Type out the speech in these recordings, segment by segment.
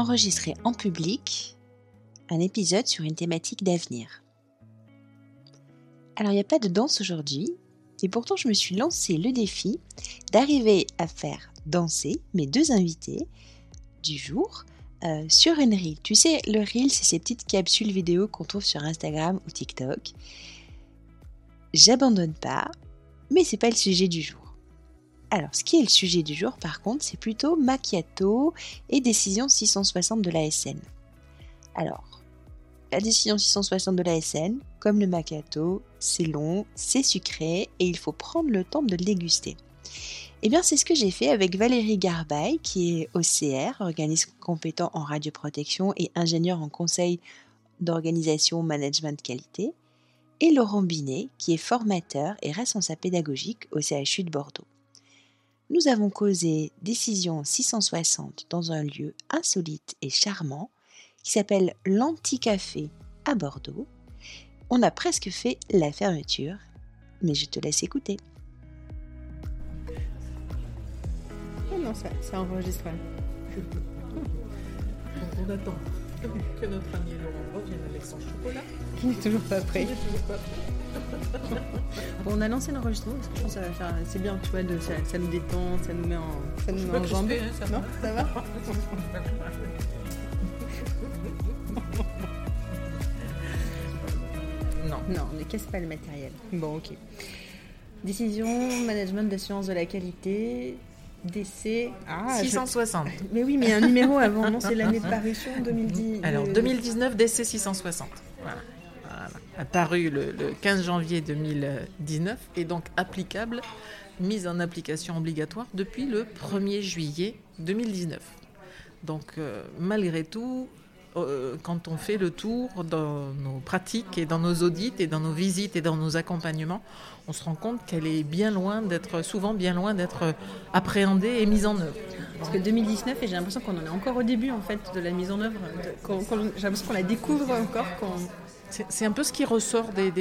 enregistrer en public un épisode sur une thématique d'avenir. Alors il n'y a pas de danse aujourd'hui, et pourtant je me suis lancé le défi d'arriver à faire danser mes deux invités du jour euh, sur une reel. Tu sais, le reel, c'est ces petites capsules vidéo qu'on trouve sur Instagram ou TikTok. J'abandonne pas, mais c'est pas le sujet du jour. Alors, ce qui est le sujet du jour, par contre, c'est plutôt Macchiato et décision 660 de l'ASN. Alors, la décision 660 de l'ASN, comme le Macchiato, c'est long, c'est sucré et il faut prendre le temps de le déguster. Eh bien, c'est ce que j'ai fait avec Valérie Garbaille, qui est OCR, organisme compétent en radioprotection et ingénieur en conseil d'organisation management qualité, et Laurent Binet, qui est formateur et responsable pédagogique au CHU de Bordeaux nous avons causé décision 660 dans un lieu insolite et charmant qui s'appelle l'Anticafé à Bordeaux. On a presque fait la fermeture, mais je te laisse écouter. Oh non, ça, ça enregistre. On attend que notre ami Laurent revienne avec son chocolat. Qui n'est toujours pas prêt. bon, on a lancé l'enregistrement parce que je pense que ça va faire. C'est bien, tu vois, de, ça, ça, nous détend, ça nous met en, ça nous met en jambes. Ça non, ça va Non. Non, on ne casse pas le matériel. Bon, ok. Décision, management d'assurance de la qualité, DC. Ah, 660. Je... Mais oui, mais un numéro avant, non C'est l'année de parution 2010. Alors, 2019, DC 660. Voilà. Le, le, 15 janvier 2019 et donc applicable, mise en application obligatoire depuis le 1er juillet 2019. Donc, euh, malgré tout, euh, quand on fait le tour dans nos pratiques et dans nos audits et dans nos visites et dans nos accompagnements, on se rend compte qu'elle est bien loin d'être, souvent bien loin d'être appréhendée et mise en œuvre. Parce que 2019, et j'ai l'impression qu'on en est encore au début en fait de la mise en œuvre, j'ai l'impression qu'on la découvre encore. C'est un peu ce qui ressort des,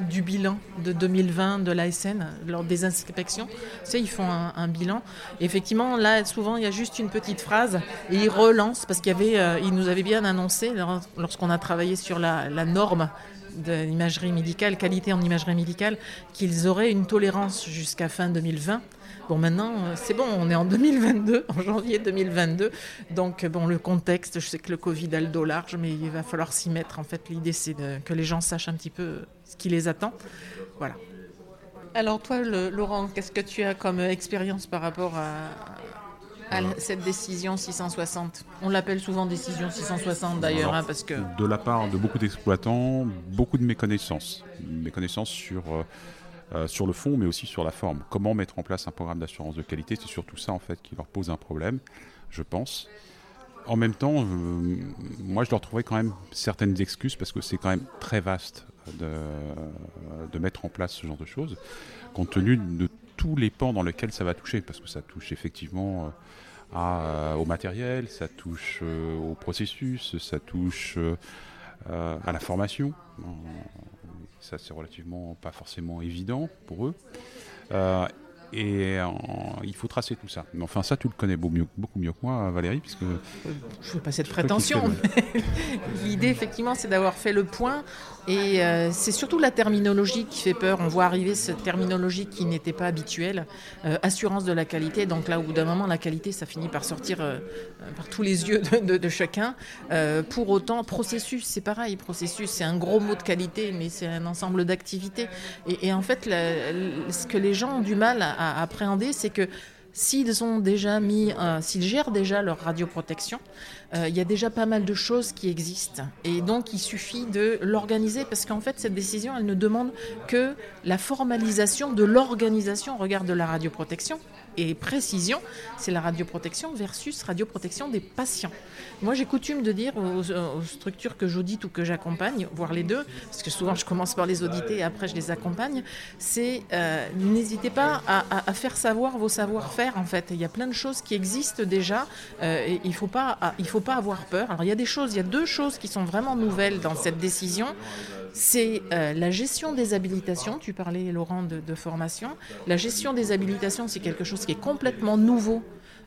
du bilan de 2020 de l'ASN lors des inspections. Ils font un, bilan. Effectivement, là, souvent, il y a juste une petite phrase et ils relancent parce qu'il y avait, euh, nous avaient bien annoncé lorsqu'on a travaillé sur la, la norme de l'imagerie médicale, qualité en imagerie médicale, qu'ils auraient une tolérance jusqu'à fin 2020. Bon, maintenant, c'est bon, on est en 2022, en janvier 2022. Donc, bon, le contexte, je sais que le Covid a le dos large, mais il va falloir s'y mettre. En fait, l'idée, c'est que les gens sachent un petit peu ce qui les attend. Voilà. Alors, toi, le, Laurent, qu'est-ce que tu as comme expérience par rapport à, à cette décision 660 On l'appelle souvent décision 660 d'ailleurs, hein, parce que... De la part de beaucoup d'exploitants, beaucoup de méconnaissances. Méconnaissances sur... Euh, euh, sur le fond, mais aussi sur la forme. Comment mettre en place un programme d'assurance de qualité, c'est surtout ça en fait qui leur pose un problème, je pense. En même temps, euh, moi je leur trouverais quand même certaines excuses parce que c'est quand même très vaste de, de, mettre en place ce genre de choses, compte tenu de tous les pans dans lesquels ça va toucher, parce que ça touche effectivement au matériel, ça touche au processus, ça touche à la formation. Ça, c'est relativement pas forcément évident pour eux. Euh, et euh, il faut tracer tout ça. Mais enfin, ça, tu le connais beaucoup mieux, beaucoup mieux que moi, Valérie, puisque... Je ne fais pas cette prétention. L'idée, effectivement, c'est d'avoir fait le point. Et euh, c'est surtout la terminologie qui fait peur. On voit arriver cette terminologie qui n'était pas habituelle. Euh, assurance de la qualité. Donc là, au bout d'un moment, la qualité, ça finit par sortir euh, par tous les yeux de, de, de chacun. Euh, pour autant, processus, c'est pareil. Processus, c'est un gros mot de qualité, mais c'est un ensemble d'activités. Et, et, en fait, la, ce que les gens ont du mal à, à appréhender, c'est que s'ils ont déjà mis, euh, s'ils gèrent déjà leur radioprotection, euh, il y a déjà pas mal de choses qui existent. Et donc, il suffit de l'organiser parce qu'en fait, cette décision, elle ne demande que la formalisation de l'organisation au regard de la radioprotection. Et précision, c'est la radioprotection versus radioprotection des patients. Moi, j'ai coutume de dire aux, structures que j'audite ou que j'accompagne, voire les deux, parce que souvent je commence par les auditer et après je les accompagne, c'est euh, n'hésitez pas à, faire savoir vos savoir-faire. En fait, il y a plein de choses qui existent déjà. Euh, il faut pas, faut pas avoir peur. Alors, il y a des choses, il y a deux choses qui sont vraiment nouvelles dans cette décision c'est euh, la gestion des habilitations. Tu parlais, Laurent, de formation. La gestion des habilitations, c'est quelque chose qui est complètement nouveau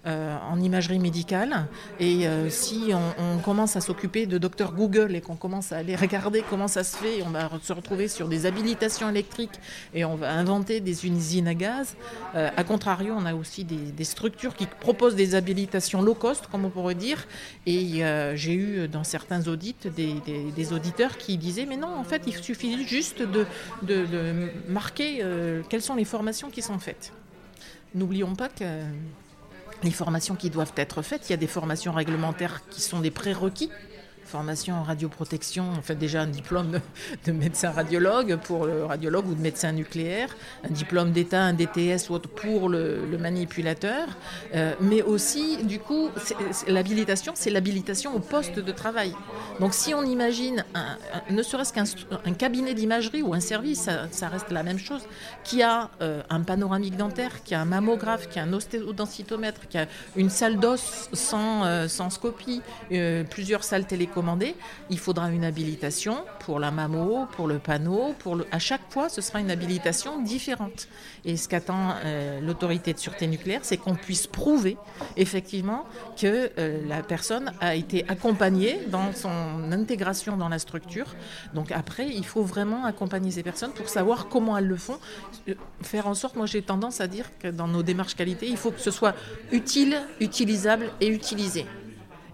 en imagerie médicale. Et si on, commence à s'occuper de docteur Google et qu'on commence à aller regarder comment ça se fait, on va se retrouver sur des habilitations électriques et on va inventer des usines à gaz. a contrario, on a aussi des, structures qui proposent des habilitations low cost, comme on pourrait dire. Et j'ai eu dans certains audits des, auditeurs qui disaient mais non, en fait, il suffit juste de, de, marquer euh, quelles sont les formations qui sont faites. N'oublions pas que les formations qui doivent être faites, il y a des formations réglementaires qui sont des prérequis formation en radioprotection, en fait déjà un diplôme de médecin radiologue pour le radiologue ou de médecin nucléaire, un diplôme d'État, un DTS ou autre pour le, manipulateur, euh, mais aussi du coup l'habilitation, c'est l'habilitation au poste de travail. Donc si on imagine ne serait-ce qu'un cabinet d'imagerie ou un service, ça, reste la même chose, qui a euh, un panoramique dentaire, qui a un mammographe, qui a un ostéodensitométre, qui a une salle d'os sans, euh, sans scopie, plusieurs salles il faudra une habilitation pour la mammo, pour le panneau, pour à chaque fois, ce sera une habilitation différente. Et ce qu'attend euh, l'autorité de sûreté nucléaire, c'est qu'on puisse prouver effectivement que euh, la personne a été accompagnée dans son intégration dans la structure. Donc après, il faut vraiment accompagner ces personnes pour savoir comment elles le font, euh, faire en sorte, moi j'ai tendance à dire que dans nos démarches qualité, il faut que ce soit utile, utilisable et utilisé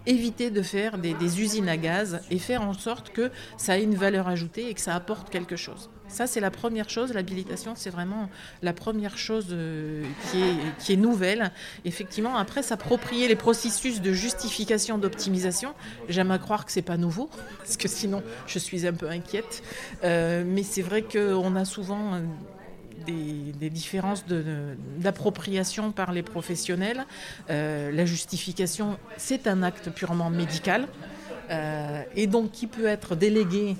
éviter de faire des, usines à gaz et faire en sorte que ça ait une valeur ajoutée et que ça apporte quelque chose. Ça, c'est la première chose. L'habilitation, c'est vraiment la première chose euh, qui, est, qui, est, nouvelle. Effectivement, après, s'approprier les processus de justification, d'optimisation, j'aime à croire que c'est pas nouveau, parce que sinon, je suis un peu inquiète. Euh, mais c'est vrai qu'on a souvent des, différences d'appropriation par les professionnels. Euh, la justification, c'est un acte purement médical euh, et donc qui peut être délégué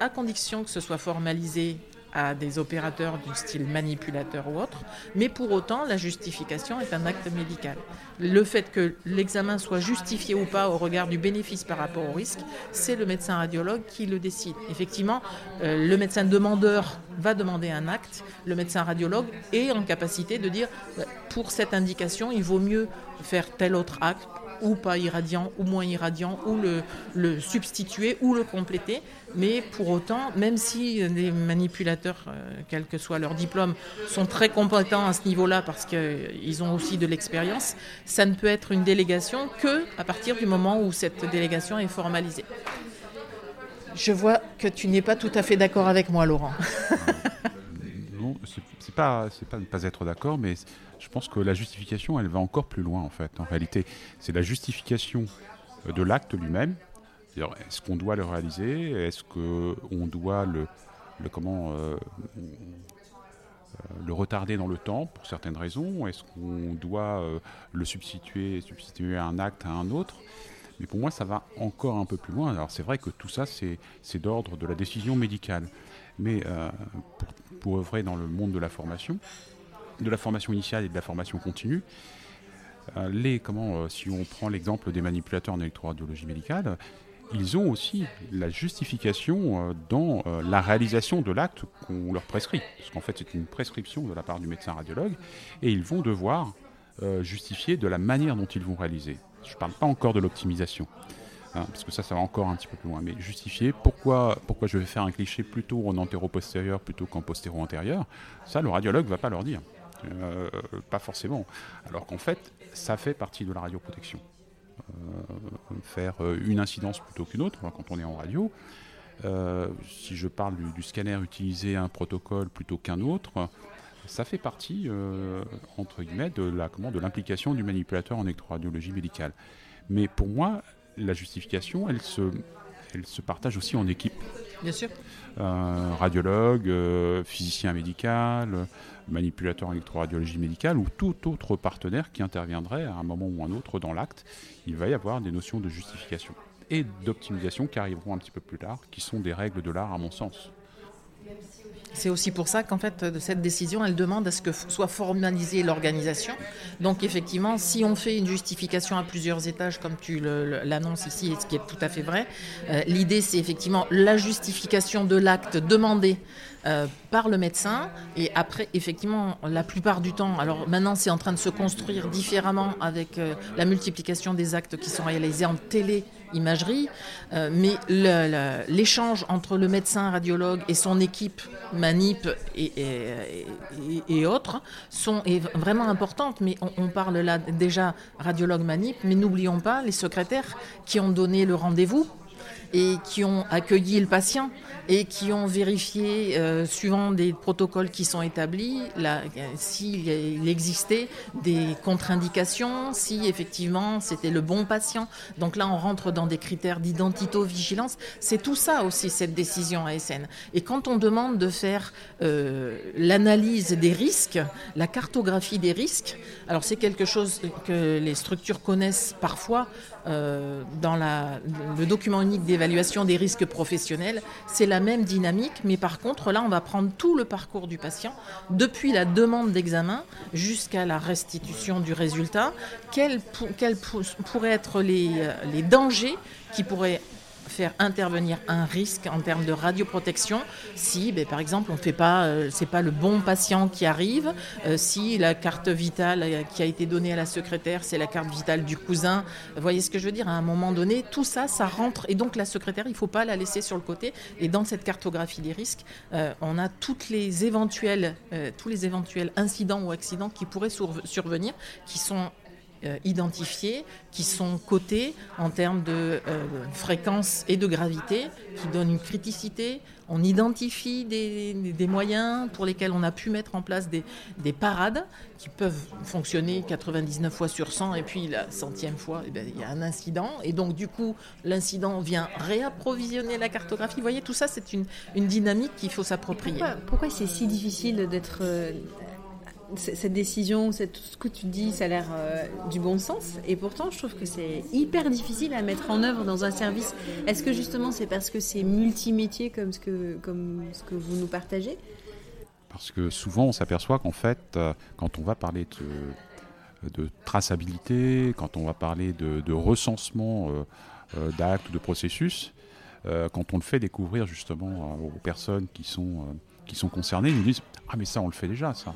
à condition que ce soit formalisé à des opérateurs du style manipulateur ou autre, mais pour autant, la justification est un acte médical. Le fait que l'examen soit justifié ou pas au regard du bénéfice par rapport au risque, c'est le médecin radiologue qui le décide. Effectivement, euh, le médecin demandeur va demander un acte, le médecin radiologue est en capacité de dire, euh, pour cette indication, il vaut mieux faire tel autre acte ou pas irradiant, ou moins irradiant, ou le, substituer, ou le compléter. Mais pour autant, même si les manipulateurs, euh, quel que soit leur diplôme, sont très compétents à ce niveau-là parce qu'ils ont aussi de l'expérience, ça ne peut être une délégation que à partir du moment où cette délégation est formalisée. Je vois que tu n'es pas tout à fait d'accord avec moi, Laurent. non, c'est pas, pas ne pas être d'accord, mais je pense que la justification, elle va encore plus loin en fait. En réalité, c'est la justification euh, de l'acte lui-même. Est-ce qu'on doit le réaliser? Est-ce qu'on doit le, comment euh, euh, le retarder dans le temps pour certaines raisons? Est-ce qu'on doit le substituer, substituer un acte à un autre? Mais pour moi, ça va encore un peu plus loin. Alors c'est vrai que tout ça, c'est d'ordre de la décision médicale. Mais pour, pour œuvrer dans le monde de la formation, de la formation initiale et de la formation continue. Euh, les, comment, euh, si on prend l'exemple des manipulateurs en électroradiologie médicale, ils ont aussi la justification euh, dans la réalisation de l'acte qu'on leur prescrit. Parce qu'en fait, c'est une prescription de la part du médecin radiologue, et ils vont devoir justifier de la manière dont ils vont réaliser. Je ne parle pas encore de l'optimisation. Hein, parce que ça, ça va encore un petit peu plus loin. Mais justifier pourquoi, pourquoi je vais faire un cliché plutôt en antéro-postérieur plutôt qu'en postéro-antérieur, ça, le radiologue ne va pas leur dire. Euh, pas forcément. Alors qu'en fait, ça fait partie de la radioprotection. Euh, faire euh, une incidence plutôt qu'une autre, quand on est en radio. si je parle du, scanner, utiliser un protocole plutôt qu'un autre, ça fait partie, entre guillemets, de la de l'implication du manipulateur en électroradiologie médicale. Mais pour moi, la justification, elle se, elle se partage aussi en équipe. Bien sûr. radiologue, physicien médical, manipulateur en électroradiologie médicale ou tout autre partenaire qui interviendrait à un moment ou un autre dans l'acte, il va y avoir des notions de justification et d'optimisation qui arriveront un petit peu plus tard, qui sont des règles de l'art à mon sens. C'est aussi pour ça qu'en fait, cette décision, elle demande à ce que soit formalisée l'organisation. Donc, effectivement, si on fait une justification à plusieurs étages, comme tu l'annonces ici, ce qui est tout à fait vrai, euh, l'idée, c'est effectivement la justification de l'acte demandé euh, par le médecin. Et après, effectivement, la plupart du temps, alors maintenant c'est en train de se construire différemment avec euh, la multiplication des actes qui sont réalisés en télé-imagerie, euh, mais l'échange entre le médecin radiologue et son équipe manip et, autres sont, est vraiment importante. Mais on parle là déjà radiologue manip, mais n'oublions pas les secrétaires qui ont donné le rendez-vous et qui ont accueilli le patient et qui ont vérifié, euh, suivant des protocoles qui sont établis, s'il existait des contre-indications, si effectivement c'était le bon patient. Donc là, on rentre dans des critères d'identito-vigilance. C'est tout ça aussi, cette décision ASN. Et quand on demande de faire euh, l'analyse des risques, la cartographie des risques, alors c'est quelque chose que les structures connaissent parfois euh, dans le document unique d'évaluation des risques professionnels. C'est la même dynamique, mais par contre, là, on va prendre tout le parcours du patient, depuis la demande d'examen jusqu'à la restitution du résultat. Quels, pourraient être les, les dangers qui pourraient faire intervenir un risque en termes de radioprotection si, ben, par exemple, on fait pas, euh, c'est pas le bon patient qui arrive, euh, si la carte vitale euh, qui a été donnée à la secrétaire, c'est la carte vitale du cousin. Voyez ce que je veux dire À un moment donné, tout ça, ça rentre. Et donc la secrétaire, il faut pas la laisser sur le côté. Et dans cette cartographie des risques, on a toutes les éventuels, tous les éventuels incidents ou accidents qui pourraient survenir, qui sont identifiés, qui sont cotés en termes de euh, fréquence et de gravité, qui donnent une criticité. On identifie des, des, moyens pour lesquels on a pu mettre en place des, des, parades qui peuvent fonctionner 99 fois sur 100 et puis la centième fois, eh bien, il y a un incident. Et donc du coup, l'incident vient réapprovisionner la cartographie. Vous voyez, tout ça, c'est une, une dynamique qu'il faut s'approprier. Pourquoi, pourquoi c'est si difficile d'être euh, cette décision, tout ce que tu dis, ça a l'air euh, du bon sens. Et pourtant, je trouve que c'est hyper difficile à mettre en œuvre dans un service. Est-ce que justement, c'est parce que c'est multimétier comme ce que, comme ce que vous nous partagez? Parce que souvent, on s'aperçoit qu'en fait, euh, quand on va parler de, traçabilité, quand on va parler de, recensement euh, d'actes, de processus, quand on le fait découvrir justement aux personnes qui sont, qui sont concernées, ils nous disent Ah, mais ça, on le fait déjà, ça.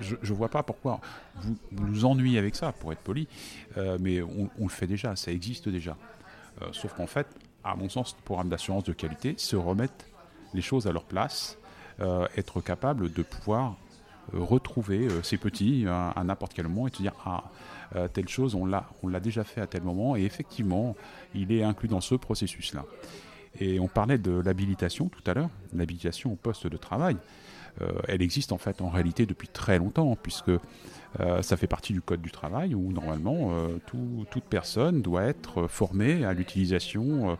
Je ne vois pas pourquoi vous, nous ennuyez avec ça, pour être poli, euh, mais on, le fait déjà, ça existe déjà. Euh, sauf qu'en fait, à mon sens, le programme d'assurance de qualité, se remettre les choses à leur place, euh, être capable de pouvoir retrouver ces petits à, n'importe quel moment et te dire ah telle chose on l'a on l'a déjà fait à tel moment et effectivement il est inclus dans ce processus là et on parlait de l'habilitation tout à l'heure l'habilitation au poste de travail elle existe en fait en réalité depuis très longtemps, puisque euh, ça fait partie du code du travail où normalement euh, toute personne doit être formée à l'utilisation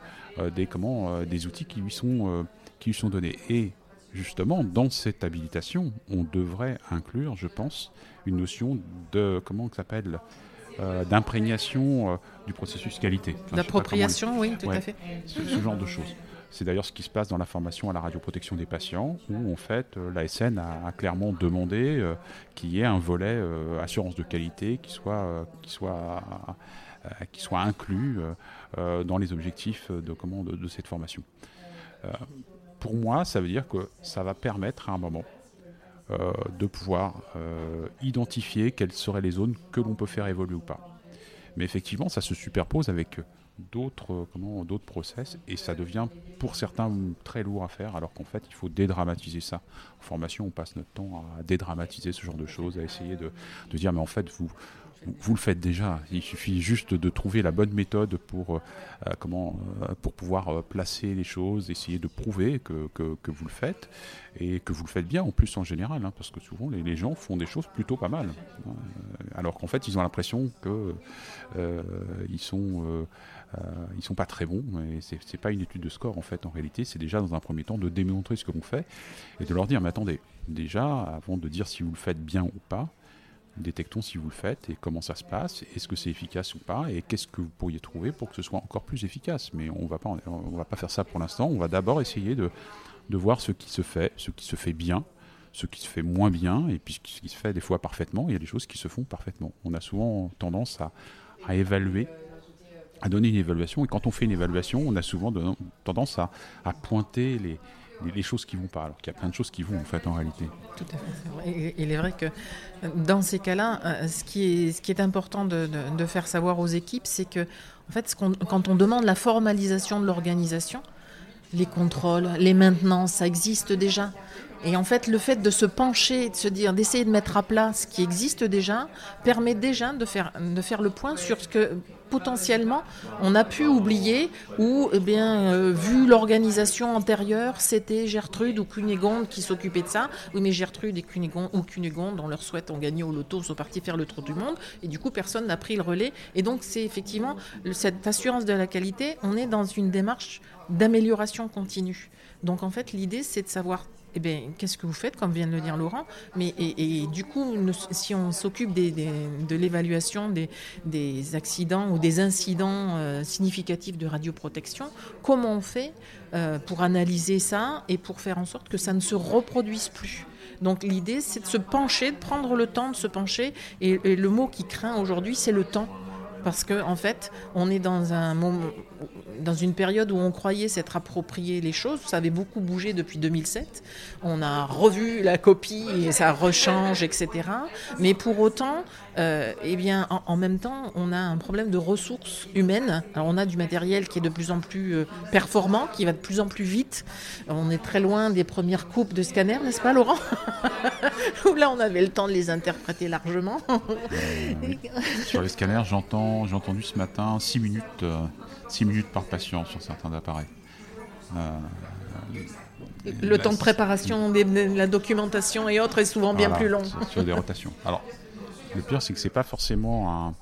des, comment, des outils qui lui, sont, qui lui sont donnés. Et justement, dans cette habilitation, on devrait inclure, je pense, une notion de, comment ça s'appelle d'imprégnation du processus qualité. D'appropriation, oui, tout à fait. ce, genre de choses. C'est d'ailleurs ce qui se passe dans la formation à la radioprotection des patients, où en fait euh, l'ASN a, a, clairement demandé euh, qu'il y ait un volet euh, assurance de qualité qui soit, qui soit, qui soit inclus dans les objectifs de, comment, de, cette formation. pour moi, ça veut dire que ça va permettre à un moment de pouvoir identifier quelles seraient les zones que l'on peut faire évoluer ou pas. Mais effectivement, ça se superpose avec d'autres euh, comment d'autres process et ça devient pour certains très lourd à faire alors qu'en fait il faut dédramatiser ça en formation on passe notre temps à dédramatiser ce genre de choses à essayer de, de dire mais en fait vous vous le faites déjà. Il suffit juste de trouver la bonne méthode pour, euh, comment, euh, pour pouvoir placer les choses, essayer de prouver que, que, vous le faites et que vous le faites bien en plus en général, hein, parce que souvent les, gens font des choses plutôt pas mal, hein, alors qu'en fait ils ont l'impression que ils sont euh, ils sont pas très bons, et c'est pas une étude de score en fait en réalité, c'est déjà dans un premier temps de démontrer ce que l'on fait et de leur dire mais attendez, déjà avant de dire si vous le faites bien ou pas, détectons si vous le faites et comment ça se passe, est-ce que c'est efficace ou pas, et qu'est-ce que vous pourriez trouver pour que ce soit encore plus efficace. Mais on va pas, on va pas faire ça pour l'instant. On va d'abord essayer de, de voir ce qui se fait, ce qui se fait bien, ce qui se fait moins bien, et puis ce qui se fait des fois parfaitement. Il y a des choses qui se font parfaitement. On a souvent tendance à, évaluer, à donner une évaluation, et quand on fait une évaluation, on a souvent tendance à, pointer les, choses qui vont pas, alors qu'il y a plein de choses qui vont en fait en réalité. Tout à fait. il est vrai que dans ces cas-là, euh, ce qui est, important de, de, faire savoir aux équipes, c'est que en fait, quand on demande la formalisation de l'organisation, les contrôles, les maintenances, ça existe déjà. Et en fait, le fait de se pencher, de se dire, d'essayer de mettre à plat ce qui existe déjà, permet déjà de faire, de faire le point sur ce que potentiellement on a pu oublier ou, eh bien, euh, vu l'organisation antérieure, c'était Gertrude ou Cunégonde qui s'occupaient de ça. Oui, mais Gertrude et Cunégonde, ou Cunégonde, on leur souhaite, ont gagné au loto, sont partis faire le tour du monde. Et du coup, personne n'a pris le relais. Et donc, c'est effectivement cette assurance de la qualité. On est dans une démarche d'amélioration continue. Donc, en fait, l'idée, c'est de savoir eh bien, qu'est-ce que vous faites, comme vient de le dire Laurent Mais et, du coup, si on s'occupe de l'évaluation des, accidents ou des incidents euh, significatifs de radioprotection, comment on fait euh, pour analyser ça et pour faire en sorte que ça ne se reproduise plus? Donc l'idée, c'est de se pencher, de prendre le temps de se pencher. et le mot qui craint aujourd'hui, c'est le temps parce qu'en en fait, on est dans, un moment, dans une période où on croyait s'être approprié les choses. Ça avait beaucoup bougé depuis 2007. On a revu la copie et ça rechange, etc. Mais pour autant, euh, eh bien, en, même temps, on a un problème de ressources humaines. Alors, on a du matériel qui est de plus en plus euh, performant, qui va de plus en plus vite. On est très loin des premières coupes de scanners, n'est-ce pas, Laurent Où là, on avait le temps de les interpréter largement. Euh, sur les scanners, j'entends, j'ai entendu ce matin 6 minutes, 6 minutes par patient sur certains appareils. le temps de préparation, de la documentation et autres est souvent bien plus long. Sur des rotations. Alors, le pire, c'est que c'est pas forcément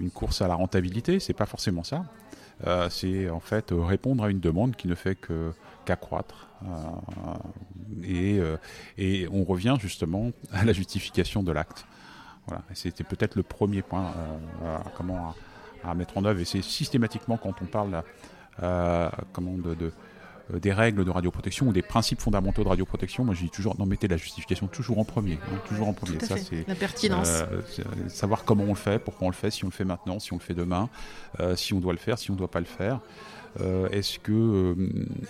une course à la rentabilité, c'est pas forcément ça. Euh, c'est en fait répondre à une demande qui ne fait que qu'accroître. Euh, et, euh, et, on revient justement à la justification de l'acte. Voilà. C'était peut-être le premier point à, comment à, mettre en œuvre. Et c'est systématiquement quand on parle comment de euh, des règles de radioprotection ou des principes fondamentaux de radioprotection, moi je dis toujours, non, mettez la justification toujours en premier. Hein, toujours en premier. Ça, c'est la pertinence. Euh, savoir comment on le fait, pourquoi on le fait, si on le fait maintenant, si on le fait demain, euh, si on doit le faire, si on ne doit pas le faire. est-ce que,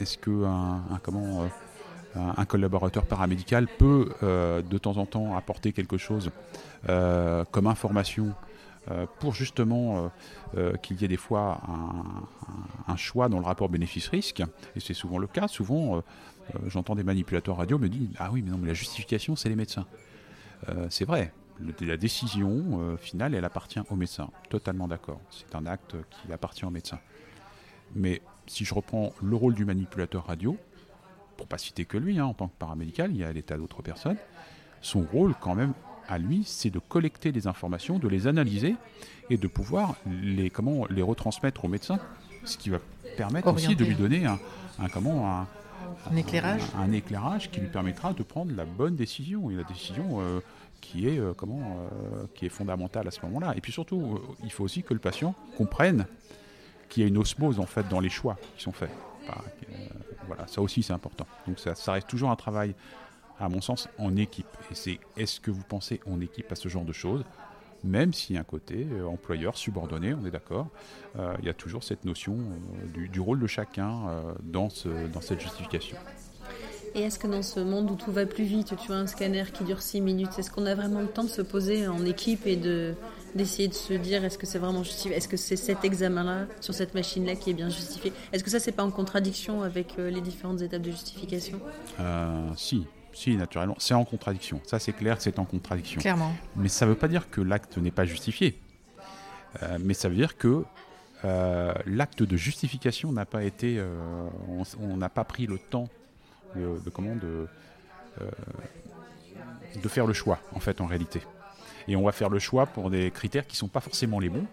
est-ce que un, comment, un, collaborateur paramédical peut de temps en temps apporter quelque chose comme information euh, pour justement euh, euh, qu'il y ait des fois un, choix dans le rapport bénéfice-risque, et c'est souvent le cas, souvent j'entends des manipulateurs radio me dire Ah oui, mais non, mais la justification, c'est les médecins. c'est vrai, la décision finale, elle appartient aux médecins. Totalement d'accord. C'est un acte qui appartient aux médecins. Mais si je reprends le rôle du manipulateur radio, pour pas citer que lui, hein, en tant que paramédical, il y a l'état d'autres personnes, son rôle quand même à lui, c'est de collecter des informations, de les analyser et de pouvoir les, comment, les retransmettre au médecin, ce qui va permettre aussi de lui donner un, comment, un, éclairage. Un, éclairage qui lui permettra de prendre la bonne décision, et la décision euh, qui, est, euh, comment, euh, qui est fondamentale à ce moment-là. Et puis surtout, il faut aussi que le patient comprenne qu'il y a une osmose en fait dans les choix qui sont faits. voilà, ça aussi c'est important. Donc ça, ça reste toujours un travail à mon sens, en équipe. Et c'est est-ce que vous pensez en équipe à ce genre de choses? Même s'il y a un côté euh, employeur subordonné, on est d'accord, euh, il y a toujours cette notion euh, du, rôle de chacun dans, ce, dans cette justification. Et est-ce que dans ce monde où tout va plus vite, tu vois un scanner qui dure 6 minutes, est-ce qu'on a vraiment le temps de se poser en équipe et de d'essayer de se dire est-ce que c'est vraiment justifié? Est-ce que c'est cet examen-là, sur cette machine-là, qui est bien justifié? Est-ce que ça, c'est pas en contradiction avec les différentes étapes de justification? Si, si, naturellement, c'est en contradiction. Ça, c'est clair c'est en contradiction. Clairement. Mais ça ne veut pas dire que l'acte n'est pas justifié. Euh, mais ça veut dire que euh, l'acte de justification n'a pas été. Euh, on n'a pas pris le temps de, comment de, de faire le choix, en fait, en réalité. Et on va faire le choix pour des critères qui ne sont pas forcément les bons.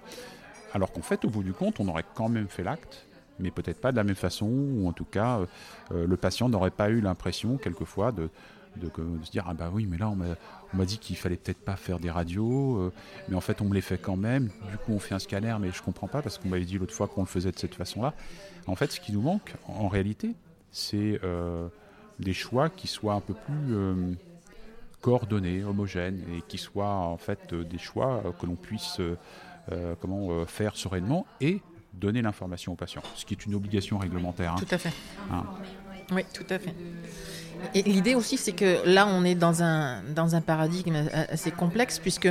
Alors qu'en fait, au bout du compte, on aurait quand même fait l'acte mais peut-être pas de la même façon, ou en tout cas, le patient n'aurait pas eu l'impression, quelquefois, de, de, se dire ah bah oui mais là on m'a dit qu'il fallait peut-être pas faire des radios euh, mais en fait on me les fait quand même. Du coup on fait un scanner mais je comprends pas parce qu'on m'avait dit l'autre fois qu'on le faisait de cette façon là en fait ce qui nous manque en réalité c'est euh, des choix qui soient un peu plus coordonnés, homogènes, et qui soient en fait des choix que l'on puisse comment, faire sereinement et donner l'information au patient, ce qui est une obligation réglementaire. Hein. Tout à fait. Hein. Oui, tout à fait. Et l'idée aussi, c'est que là, on est dans un, dans un paradigme assez complexe, puisque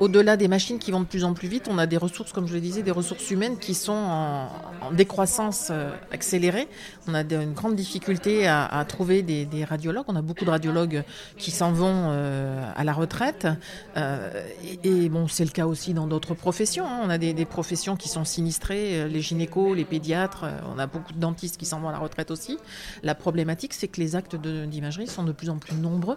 au-delà des machines qui vont de plus en plus vite, on a des ressources, comme je le disais, des ressources humaines qui sont en, décroissance euh, accélérée. On a une grande difficulté à, trouver des, radiologues. On a beaucoup de radiologues qui s'en vont euh, à la retraite. Euh, et, bon, c'est le cas aussi dans d'autres professions. Hein. On a des, professions qui sont sinistrées, les gynécos, les pédiatres. on a beaucoup de dentistes qui s'en vont à la retraite aussi. La problématique, c'est que les actes d'imagerie sont de plus en plus nombreux.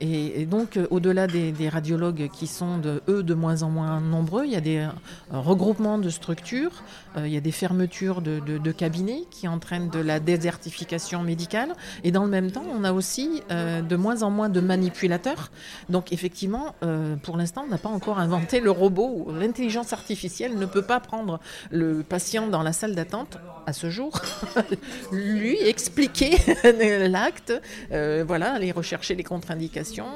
Et, donc, au-delà des, des, radiologues qui sont de eux de moins en moins nombreux. Il y a des euh, regroupements de structures, euh, il y a des fermetures de, cabinets qui entraînent de la désertification médicale. Et dans le même temps, on a aussi euh, de moins en moins de manipulateurs. Donc effectivement, pour l'instant, on n'a pas encore inventé le robot. L'intelligence artificielle ne peut pas prendre le patient dans la salle d'attente à ce jour, lui expliquer l'acte, voilà, aller rechercher les contre-indications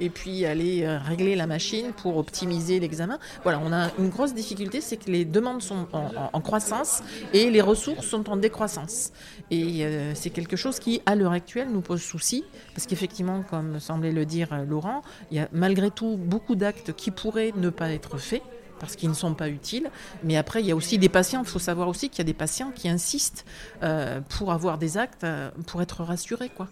et puis aller régler la machine pour optimiser l'examen. Voilà, on a une grosse difficulté, c'est que les demandes sont en, croissance et les ressources sont en décroissance. Et euh, c'est quelque chose qui, à l'heure actuelle, nous pose souci, parce qu'effectivement, comme semblait le dire euh, Laurent, il y a malgré tout beaucoup d'actes qui pourraient ne pas être faits parce qu'ils ne sont pas utiles. Mais après, il y a aussi des patients. Il faut savoir aussi qu'il y a des patients qui insistent euh, pour avoir des actes, euh, pour être rassurés. Quoi.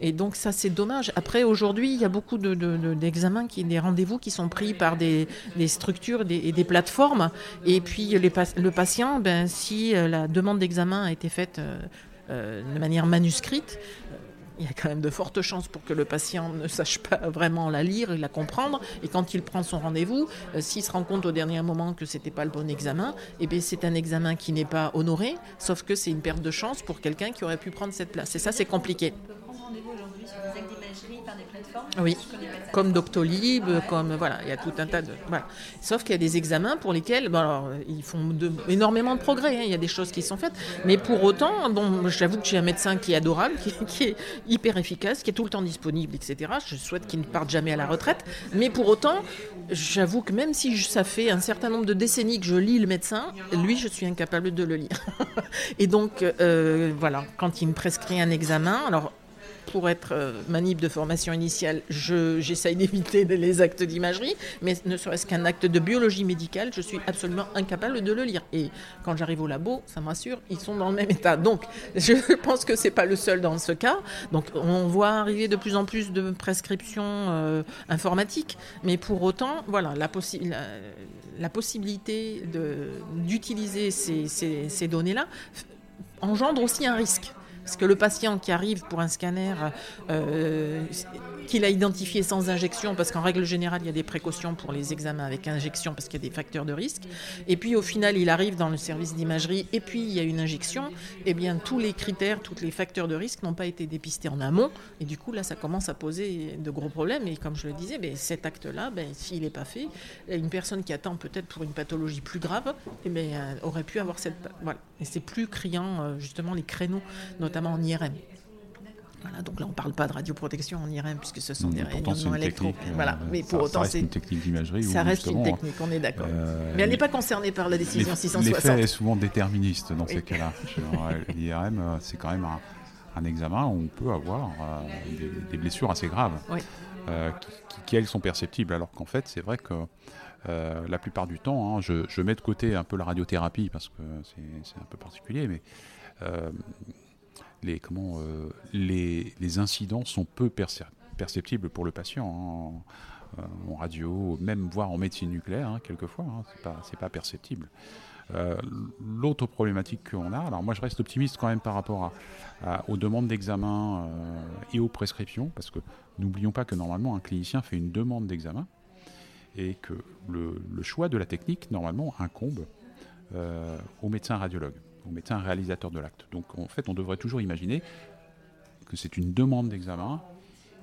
Et donc ça, c'est dommage. Après, aujourd'hui, il y a beaucoup d'examens, de, des rendez-vous qui sont pris par des, structures et des plateformes. Et puis le patient, ben, si euh, la demande d'examen a été faite de manière manuscrite, il y a quand même de fortes chances pour que le patient ne sache pas vraiment la lire et la comprendre. Et quand il prend son rendez-vous, euh, s'il se rend compte au dernier moment que c'était pas le bon examen, eh bien c'est un examen qui n'est pas honoré, sauf que c'est une perte de chance pour quelqu'un qui aurait pu prendre cette place. Et ça, c'est compliqué. Oui, comme Doctolib, comme voilà, il y a tout un tas de voilà. Sauf qu'il y a des examens pour lesquels, bon, alors, ils font énormément de progrès. Hein, il y a des choses qui sont faites, mais pour autant, bon, j'avoue que j'ai un médecin qui est adorable, qui, est hyper efficace, qui est tout le temps disponible, etc. Je souhaite qu'il ne parte jamais à la retraite, mais pour autant, j'avoue que même si ça fait un certain nombre de décennies que je lis le médecin, lui, je suis incapable de le lire. Et donc, euh, voilà, quand il me prescrit un examen, alors pour être euh, manip de formation initiale, j'essaye d'éviter les actes d'imagerie, mais ne serait-ce qu'un acte de biologie médicale, je suis absolument incapable de le lire. Et quand j'arrive au labo, ça me rassure, ils sont dans le même état. Donc, je pense que c'est pas le seul dans ce cas. Donc, on voit arriver de plus en plus de prescriptions euh, informatiques, mais pour autant, voilà, la, possibilité d'utiliser ces, ces données-là engendre aussi un risque. Parce que le patient qui arrive pour un scanner euh, qu'il a identifié sans injection, parce qu'en règle générale, il y a des précautions pour les examens avec injection, parce qu'il y a des facteurs de risque. Et puis au final, il arrive dans le service d'imagerie, et puis il y a une injection. Eh bien, tous les critères, tous les facteurs de risque n'ont pas été dépistés en amont. Et du coup, là, ça commence à poser de gros problèmes. Et comme je le disais, ben, cet acte-là, ben, s'il n'est pas fait, une personne qui attend peut-être pour une pathologie plus grave, eh bien, euh, aurait pu avoir cette. Voilà. Et c'est plus criant, euh, justement, les créneaux, notamment en IRM. Voilà, donc là, on ne parle pas de radioprotection en IRM puisque ce sont des électro. voilà, euh, mais pour autant, c'est une technique d'imagerie. Ça reste une technique, on est d'accord. Euh, mais elle n'est pas concernée par la décision 660. L'effet est souvent déterministe dans ces cas-là. L'IRM, euh, c'est quand même un, examen où on peut avoir des, blessures assez graves, qui, elles sont perceptibles, alors qu'en fait, c'est vrai que la plupart du temps, hein, je, je, mets de côté un peu la radiothérapie parce que c'est un peu particulier, mais les, comment, euh, les, les, incidents sont peu perceptibles pour le patient. Hein. Euh, en radio, même voire en médecine nucléaire, hein, quelquefois, hein, c'est pas, pas perceptible. Euh, l'autre problématique qu'on a, alors moi je reste optimiste quand même par rapport à, aux demandes d'examen et aux prescriptions, parce que n'oublions pas que normalement un clinicien fait une demande d'examen et que le, choix de la technique normalement incombe au médecin radiologue au médecin réalisateur de l'acte. Donc en fait, on devrait toujours imaginer que c'est une demande d'examen,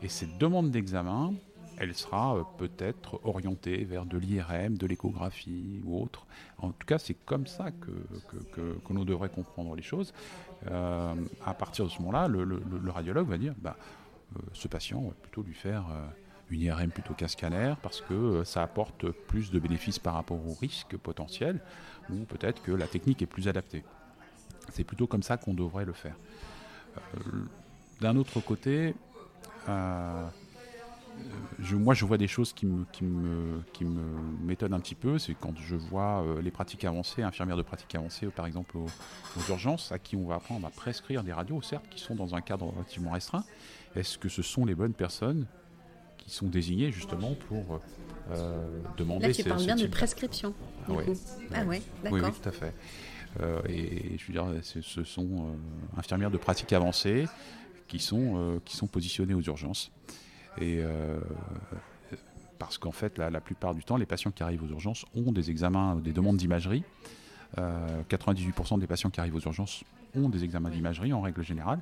et cette demande d'examen, elle sera peut-être orientée vers de l'IRM, de l'échographie ou autre. En tout cas, c'est comme ça que, l'on devrait comprendre les choses. à partir de ce moment-là, le, radiologue va dire bah, ce patient, on va plutôt lui faire une IRM plutôt qu'un scanner parce que ça apporte plus de bénéfices par rapport au risque potentiel ou peut-être que la technique est plus adaptée. C'est plutôt comme ça qu'on devrait le faire. Euh, d'un autre côté, euh, je, moi je vois des choses qui me, qui me, qui me m'étonnent un petit peu, c'est quand je vois euh, les pratiques avancées, infirmières de pratiques avancées par exemple aux, urgences, à qui on va apprendre à prescrire des radios, certes, qui sont dans un cadre relativement restreint. Est-ce que ce sont les bonnes personnes qui sont désignées justement pour demander Là, tu parles bien de prescription. Ah, ah ouais, d'accord. Oui, tout à fait. Euh, et je veux dire, ce sont euh, infirmières de pratique avancée qui sont, euh, qui sont positionnées aux urgences. Et parce qu'en fait, la, plupart du temps, les patients qui arrivent aux urgences ont des examens, des demandes d'imagerie. 98% des patients qui arrivent aux urgences ont des examens d'imagerie en règle générale.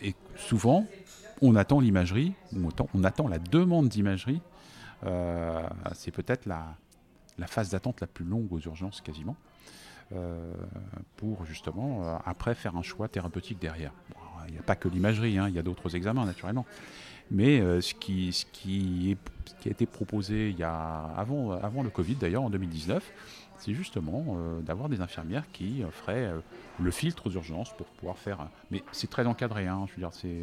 et souvent, on attend l'imagerie, ou on attend la demande d'imagerie. c'est peut-être la phase d'attente la plus longue aux urgences quasiment. Euh, pour justement euh, après faire un choix thérapeutique derrière. il n'y a pas que l'imagerie, hein, il y a d'autres examens naturellement. Mais euh, ce, qui, ce, qui a été proposé y a, avant, avant le Covid d'ailleurs en 2019, c'est justement d'avoir des infirmières qui feraient le filtre aux urgences pour pouvoir faire. Mais c'est très encadré, hein, je veux dire, c'est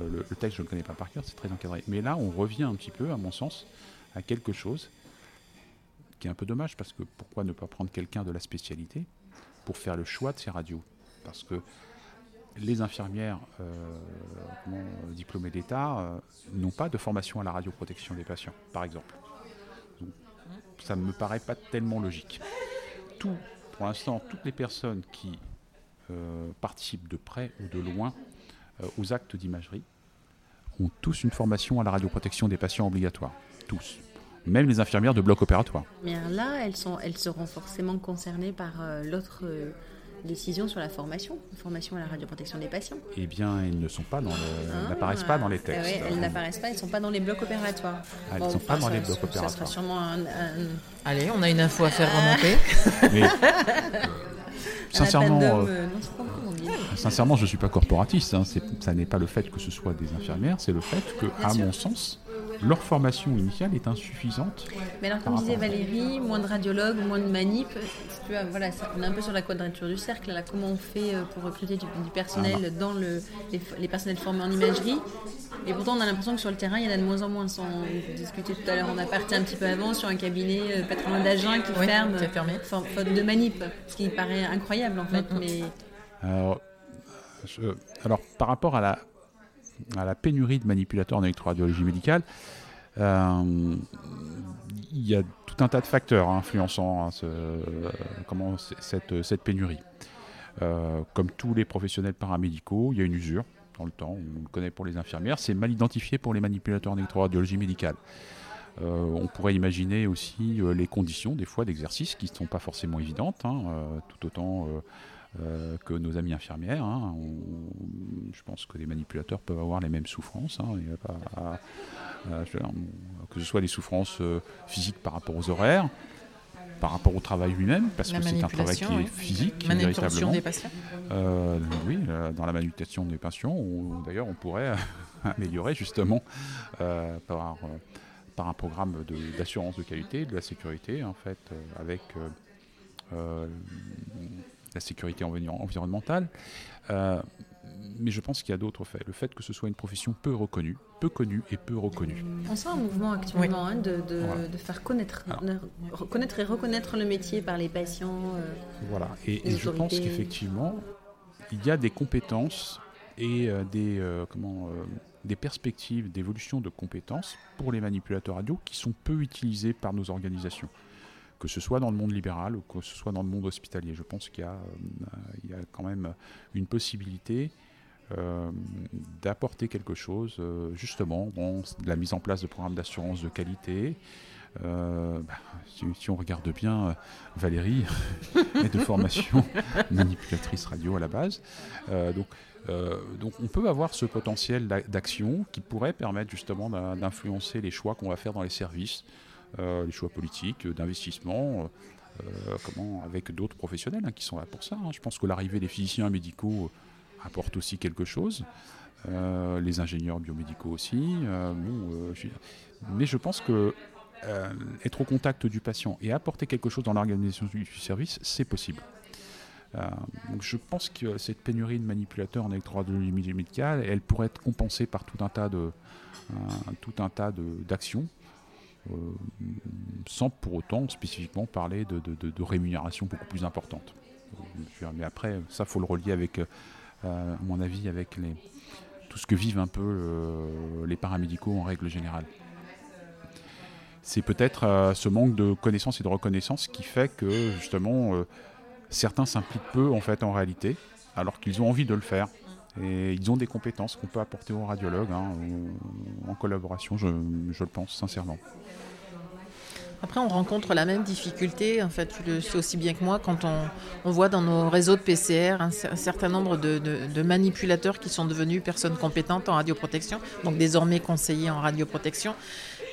le, le, texte je ne le connais pas par cœur, c'est très encadré. Mais là, on revient un petit peu, à mon sens, à quelque chose qui est un peu dommage parce que pourquoi ne pas prendre quelqu'un de la spécialité pour faire le choix de ces radios? Parce que les infirmières euh, diplômées d'État euh, n'ont pas de formation à la radioprotection des patients, par exemple. ça ne me paraît pas tellement logique. Tout, pour l'instant, toutes les personnes qui euh, participent de près ou de loin aux actes d'imagerie ont tous une formation à la radioprotection des patients obligatoire. Tous même les infirmières de bloc opératoire. Mais là, elles, sont, elles seront forcément concernées par euh, l'autre euh, décision sur la formation, la formation à la radioprotection des patients. Eh bien, elles ne sont pas dans ah. n'apparaissent pas dans les textes. Oui, elles n'apparaissent pas, elles ne sont pas dans les blocs opératoires. Ah, elles ne sont pas dans les blocs opératoires. Ça sera sûrement un, Allez, on a une info à faire remonter. Mais, sincèrement, euh, sincèrement, je ne suis pas corporatiste. Hein. Ça n'est pas le fait que ce soit des infirmières, c'est le fait que, à mon sens, leur formation initiale est insuffisante. Mais alors, comme disait Valérie, moins de radiologues, moins de manip, voilà, on est un peu sur la quadrature du cercle. Là, comment on fait euh, pour recruter du, personnel ah, dans le, les, personnels formés en imagerie? Et pourtant, on a l'impression que sur le terrain, il y en a de moins en moins. Sans discuter tout à l'heure, on a parti un petit peu avant sur un cabinet euh, patron d'agent qui ferme, qui fermé. faute de manip, ce qui paraît incroyable en fait. Mais... Alors, alors, par rapport à la à la pénurie de manipulateurs en électroradiologie médicale, euh, il y a tout un tas de facteurs hein, influençant hein, comment, cette, pénurie. Euh, comme tous les professionnels paramédicaux, il y a une usure dans le temps, on le connaît pour les infirmières, c'est mal identifié pour les manipulateurs en électroradiologie médicale. Euh, on pourrait imaginer aussi les conditions des fois d'exercice qui ne sont pas forcément évidentes, hein, tout autant euh, que nos amis infirmières. Hein. je pense que les manipulateurs peuvent avoir les mêmes souffrances. Hein. que ce soit des souffrances euh, physiques par rapport aux horaires, par rapport au travail lui-même, parce que c'est un travail qui est physique, véritablement. des patients euh, Oui, dans la manipulation des patients, d'ailleurs on pourrait améliorer justement par, par un programme d'assurance de, qualité, de la sécurité, en fait, avec la sécurité environnementale. Euh, mais je pense qu'il y a d'autres faits. Le fait que ce soit une profession peu reconnue, peu connue et peu reconnue. On sent un mouvement actuellement hein, de, faire connaître, reconnaître et reconnaître le métier par les patients. Euh, voilà. Et, je pense qu'effectivement, il y a des compétences et euh, des, comment, des perspectives d'évolution de compétences pour les manipulateurs radio qui sont peu utilisées par nos organisations que ce soit dans le monde libéral ou que ce soit dans le monde hospitalier. Je pense qu'il y, a euh, quand même une possibilité euh, d'apporter quelque chose, euh, justement, dans la mise en place de programmes d'assurance de qualité, bah, si, on regarde bien, Valérie est de formation manipulatrice radio à la base. donc, donc on peut avoir ce potentiel d'action qui pourrait permettre justement d'influencer les choix qu'on va faire dans les services, les choix politiques, d'investissement. comment, avec d'autres professionnels hein, qui sont là pour ça. Hein. Je pense que l'arrivée des physiciens médicaux apporte aussi quelque chose. Euh, les ingénieurs biomédicaux aussi. Euh, euh, mais je pense que être au contact du patient et apporter quelque chose dans l'organisation du, service, c'est possible. donc je pense que cette pénurie de manipulateurs en électroradiologie médicale, elle pourrait être compensée par tout un tas de tout un tas d'actions. Sans pour autant spécifiquement parler de, rémunération beaucoup plus importante. Mais après, ça, faut le relier avec, à mon avis, avec tout ce que vivent un peu euh, les paramédicaux en règle générale. C'est peut-être euh, ce manque de connaissances et de reconnaissance qui fait que justement euh, certains s'impliquent peu en fait en réalité, alors qu'ils ont envie de le faire. Et ils ont des compétences qu'on peut apporter aux radiologues hein, en collaboration, je, le pense sincèrement. Après, on rencontre la même difficulté, en fait, tu le sais aussi bien que moi, quand on, voit dans nos réseaux de PCR un, certain nombre de, manipulateurs qui sont devenus personnes compétentes en radioprotection, donc désormais conseillers en radioprotection.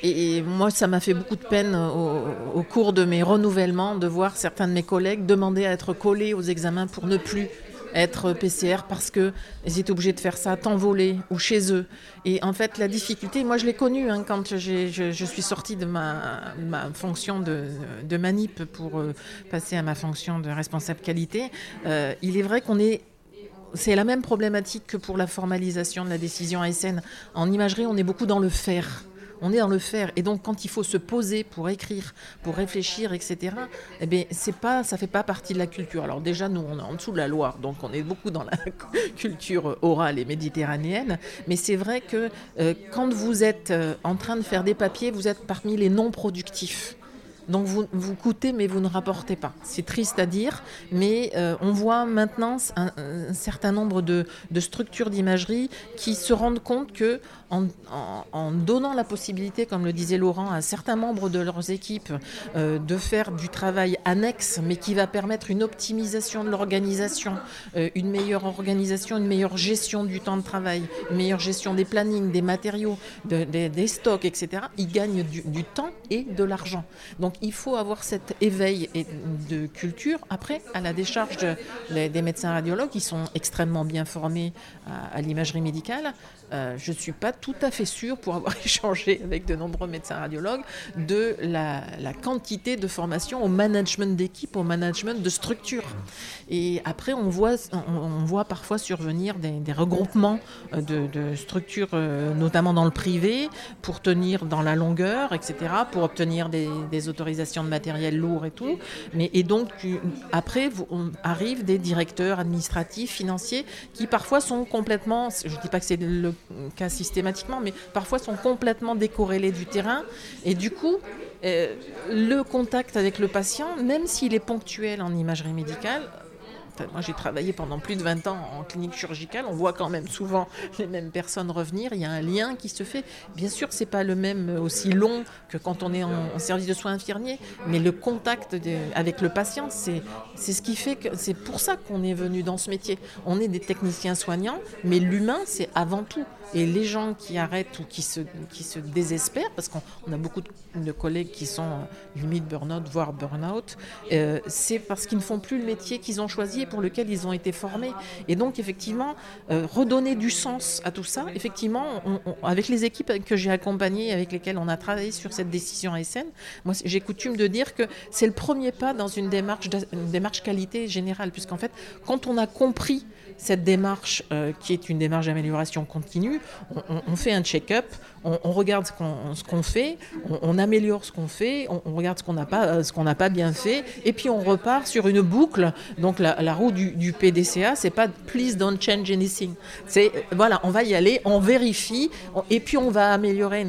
Et, moi, ça m'a fait beaucoup de peine au, cours de mes renouvellements de voir certains de mes collègues demander à être collés aux examens pour ne plus être PCR parce qu'ils étaient obligés de faire ça temps volé ou chez eux. Et en fait, la difficulté, moi je l'ai connue hein, quand je, suis sortie de ma, fonction de, manip pour euh, passer à ma fonction de responsable qualité. Euh, il est vrai qu'on est c'est la même problématique que pour la formalisation de la décision ASN. En imagerie, on est beaucoup dans le faire on est dans le faire. Et donc, quand il faut se poser pour écrire, pour réfléchir, etc., eh bien, c'est pas, ça fait pas partie de la culture. Alors déjà, nous, on est en dessous de la Loire, donc on est beaucoup dans la culture orale et méditerranéenne. Mais c'est vrai que euh, quand vous êtes euh, en train de faire des papiers, vous êtes parmi les non productifs. Donc vous, vous coûtez, mais vous ne rapportez pas. C'est triste à dire, mais euh, on voit maintenant un, certain nombre de, structures d'imagerie qui se rendent compte que en, donnant la possibilité, comme le disait Laurent, à certains membres de leurs équipes euh, de faire du travail annexe, mais qui va permettre une optimisation de l'organisation, euh, une meilleure organisation, une meilleure gestion du temps de travail, une meilleure gestion des plannings, des matériaux, des stocks, etc., ils gagnent du, du temps et de l'argent. Donc il faut avoir cet éveil de culture. Après, à la décharge des médecins radiologues, qui sont extrêmement bien formés à l'imagerie médicale, euh, je ne suis pas tout à fait sûre, pour avoir échangé avec de nombreux médecins radiologues, de la, quantité de formation au management d'équipe, au management de structure. Et après, on voit, on, voit parfois survenir des, regroupements euh, de, structures, euh, notamment dans le privé, pour tenir dans la longueur, etc., pour obtenir des, autorisations de matériel lourd et tout. Mais, et donc, après, on, arrivent des directeurs administratifs, financiers, qui parfois sont complètement, je ne dis pas que c'est le cas systématiquement, mais parfois sont complètement décorrélés du terrain. Et du coup, euh, le contact avec le patient, même s'il est ponctuel en imagerie médicale, moi, j'ai travaillé pendant plus de 20 ans en clinique chirurgicale. On voit quand même souvent les mêmes personnes revenir. Il y a un lien qui se fait. Bien sûr, c'est pas le même aussi long que quand on est en, service de soins infirmiers, mais le contact avec le patient, c'est ce qui fait que c'est pour ça qu'on est venu dans ce métier. On est des techniciens soignants, mais l'humain, c'est avant tout. Et les gens qui arrêtent ou qui se, qui se désespèrent, parce qu'on a beaucoup de, collègues qui sont euh, limite burn-out, voire burn-out, euh, c'est parce qu'ils ne font plus le métier qu'ils ont choisi pour lequel ils ont été formés. Et donc, effectivement, euh, redonner du sens à tout ça, effectivement, avec les équipes que j'ai accompagnées, avec lesquelles on a travaillé sur cette décision ASN, moi, j'ai coutume de dire que c'est le premier pas dans une démarche, une démarche qualité générale, puisqu'en fait, quand on a compris cette démarche euh, qui est une démarche d'amélioration continue, on, fait un check-up, on, regarde ce qu'on fait, on, améliore ce qu'on fait, on, regarde ce qu'on n'a pas, euh, ce pas bien fait, et puis on repart sur une boucle. Donc la, roue du, du PDCA, c'est pas please don't change anything. C'est voilà, on va y aller, on vérifie, et puis on va améliorer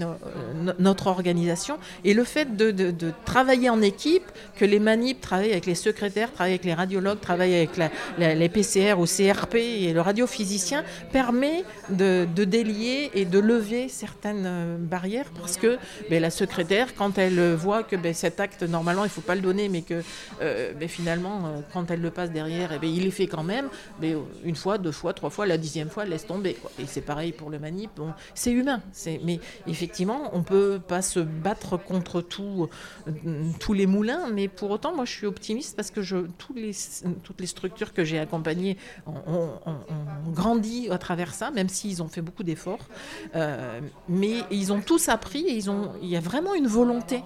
notre organisation. Et le fait de, de, travailler en équipe, que les manips travaillent avec les secrétaires, travaillent avec les radiologues, travaillent avec les PCR ou CRP et le radiophysicien, permet de, délier et de lever certaines euh, barrières parce que ben, la secrétaire, quand elle voit que ben, cet acte, normalement, il ne faut pas le donner, mais que euh, ben, finalement, euh, quand elle le passe derrière, eh il est fait quand même, une fois, deux fois, trois fois, la dixième fois, elle laisse tomber. Et c'est pareil pour le manip. c'est humain. Mais effectivement, on ne peut pas se battre contre tous les moulins, mais pour autant, moi, je suis optimiste parce que toutes les structures que j'ai accompagnées ont, grandi à travers ça, même s'ils ont fait beaucoup d'efforts. Euh, mais ils ont tous appris et ils ont, il y a vraiment une volonté.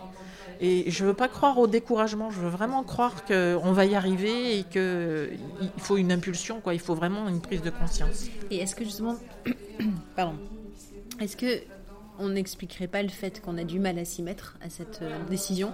Et je ne veux pas croire au découragement, je veux vraiment croire qu'on va y arriver et qu'il faut une impulsion, quoi. il faut vraiment une prise de conscience. Et est-ce que justement, pardon, est-ce que on n'expliquerait pas le fait qu'on a du mal à s'y mettre à cette euh, décision?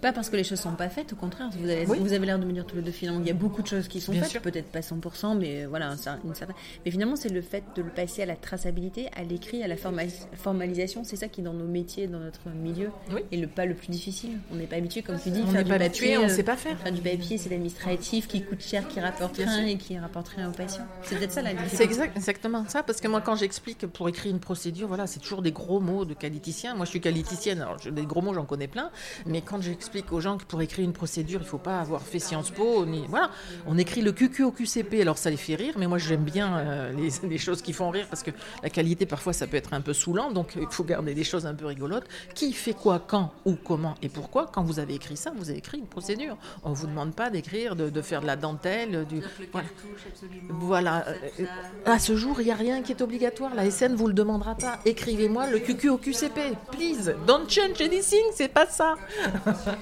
Pas parce que les choses sont pas faites, au contraire. Vous avez, vous avez l'air de me dire tous les deux finalement, il y a beaucoup de choses qui sont faites, peut-être pas 100%, mais voilà, une certaine. Mais finalement, c'est le fait de le passer à la traçabilité, à l'écrit, à la formalisation. C'est ça qui, dans nos métiers, dans notre milieu, est le pas le plus difficile. On n'est pas habitué, comme tu dis, on faire du papier, on sait pas faire. Faire du papier, c'est l'administratif qui coûte cher, qui rapporte rien et qui rapporte rien aux patients. C'est peut-être ça la différence. C'est exact, exactement ça, parce que moi, quand j'explique pour écrire une procédure, voilà, c'est toujours des gros mots de qualiticien. Moi, je suis qualiticienne, alors des gros mots, j'en connais plein, mais quand j'explique explique aux gens que pour écrire une procédure, il ne faut pas avoir fait Sciences Po. Ni, voilà. On écrit le QQ au QCP, alors ça les fait rire, mais moi j'aime bien euh, les, choses qui font rire parce que la qualité parfois ça peut être un peu saoulant, donc il faut garder des choses un peu rigolotes. Qui fait quoi, quand, où, comment et pourquoi? Quand vous avez écrit ça, vous avez écrit une procédure. On ne vous demande pas d'écrire, de, faire de la dentelle. Du, voilà. voilà. Euh, à ce jour, il n'y a rien qui est obligatoire. La SN vous le demandera pas. Écrivez-moi le QQ au QCP, please. Don't change anything, c'est pas ça.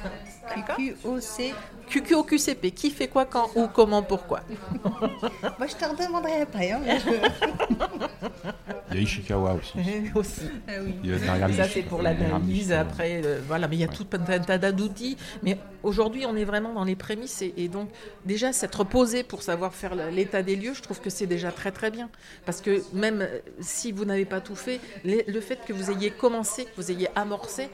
QQOC. QQOQCP, qui fait quoi, quand, où, comment, pourquoi? Moi, je te redemanderai après. Hein, il y a Ishikawa aussi. aussi. Ah oui. Ça, c'est pour l'analyse. Après, euh, voilà, mais il y a tout un tas d'outils. Mais aujourd'hui, on est vraiment dans les prémices. Et, donc, déjà, s'être posé pour savoir faire l'état des lieux, je trouve que c'est déjà très, très bien. Parce que même euh, si vous n'avez pas tout fait, le fait que vous ayez commencé, que vous ayez amorcé,